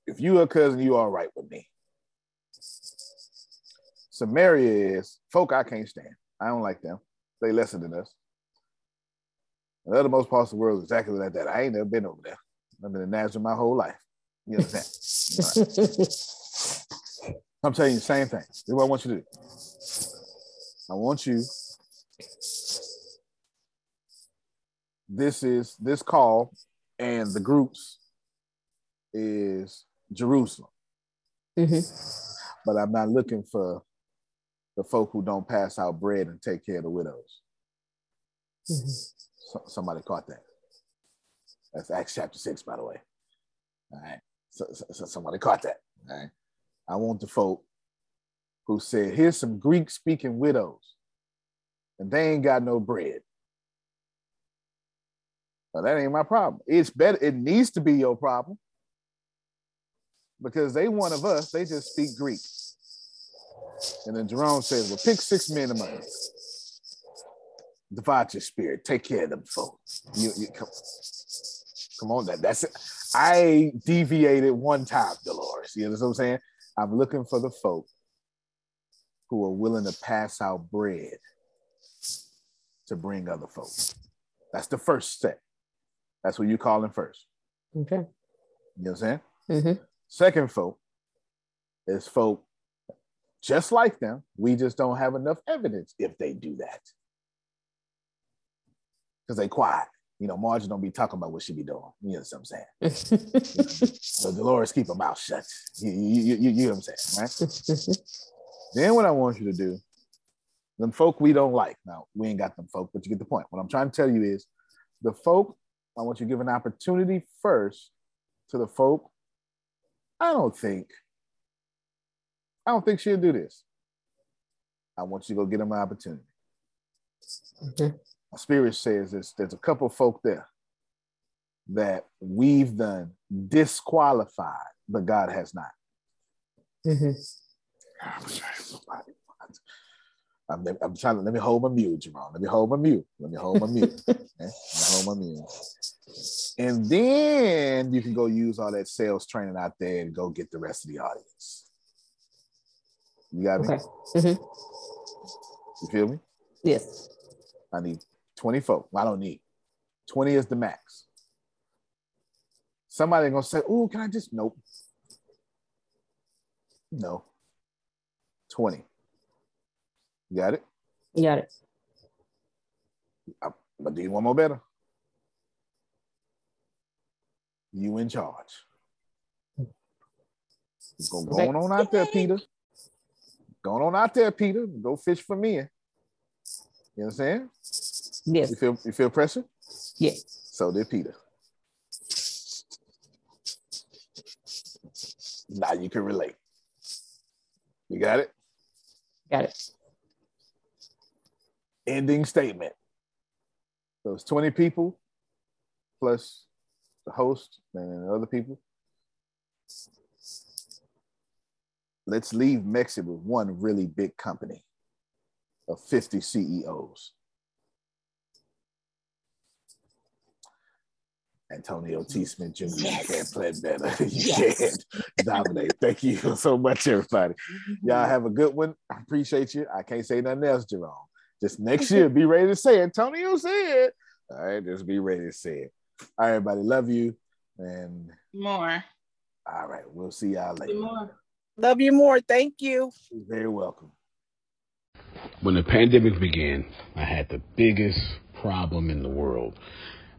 Speaker 3: if you a cousin, you all right with me. Samaria is folk I can't stand. I don't like them. They lesser than us. The othermost parts of the world is exactly like that. I ain't never been over there. I've been in Nazareth my whole life. You understand? Right. I'm telling you the same thing. This is what I want you to do. I want you. This is this call and the groups is Jerusalem. Mm-hmm. But I'm not looking for the folk who don't pass out bread and take care of the widows. Mm-hmm. So, somebody caught that. That's Acts chapter six, by the way. All right. So, so, so somebody caught that. All right. I want the folk who said, here's some Greek speaking widows, and they ain't got no bread. Well, that ain't my problem. It's better, it needs to be your problem because they one of us, they just speak Greek. And then Jerome says, well, pick six men among you. Divide your spirit, take care of them folks. You, you come, come on, that that's it. I deviated one time, Dolores. You know what I'm saying? I'm looking for the folk who are willing to pass out bread to bring other folk. That's the first step. That's what you call them first.
Speaker 2: Okay.
Speaker 3: You know what I'm saying?
Speaker 2: Mm-hmm.
Speaker 3: Second folk is folk just like them. We just don't have enough evidence if they do that. Because they quiet. You know, Margie don't be talking about what she be doing. You know what I'm saying? you know, so Dolores keep her mouth shut. You, you, you, you know what I'm saying, right? then what I want you to do, them folk we don't like. Now, we ain't got them folk, but you get the point. What I'm trying to tell you is the folk, I want you to give an opportunity first to the folk. I don't think, I don't think she'll do this. I want you to go get them an opportunity.
Speaker 2: Okay.
Speaker 3: Spirit says there's, there's a couple folk there that we've done disqualified, but God has not.
Speaker 2: Mm-hmm.
Speaker 3: I'm, I'm trying to let me hold my mute, Jerome. Let me hold my mute. Let me hold my mute. Okay? Let me hold my mute. And then you can go use all that sales training out there and go get the rest of the audience. You got me?
Speaker 2: Okay. Mm-hmm.
Speaker 3: You feel me?
Speaker 2: Yes.
Speaker 3: I need 20 folk. I don't need 20 is the max. Somebody gonna say, "Oh, can I just?" Nope. No. 20. You got it?
Speaker 2: You got it.
Speaker 3: I, but do you want more better? You in charge. Go, go on out there, Peter. Going on out there, Peter. Go fish for me. You know what I'm saying?
Speaker 2: Yes.
Speaker 3: You feel you feel pressure?
Speaker 2: Yes.
Speaker 3: So did Peter. Now you can relate. You got it?
Speaker 2: Got it.
Speaker 3: Ending statement. Those 20 people plus the host and other people. Let's leave Mexico with one really big company of 50 CEOs. Antonio T. Smith Jr.
Speaker 9: Yes.
Speaker 3: You can't play better. You
Speaker 9: Yes.
Speaker 3: can't dominate. Thank you so much, everybody. Mm-hmm. Y'all have a good one. I appreciate you. I can't say nothing else, Jerome. Just next year, be ready to say Antonio said. All right, just be ready to say it. All right, everybody. Love you. And
Speaker 17: More.
Speaker 3: all right, we'll see y'all later.
Speaker 17: Love you more. Thank you.
Speaker 3: You're very welcome.
Speaker 18: When the pandemic began, I had the biggest problem in the world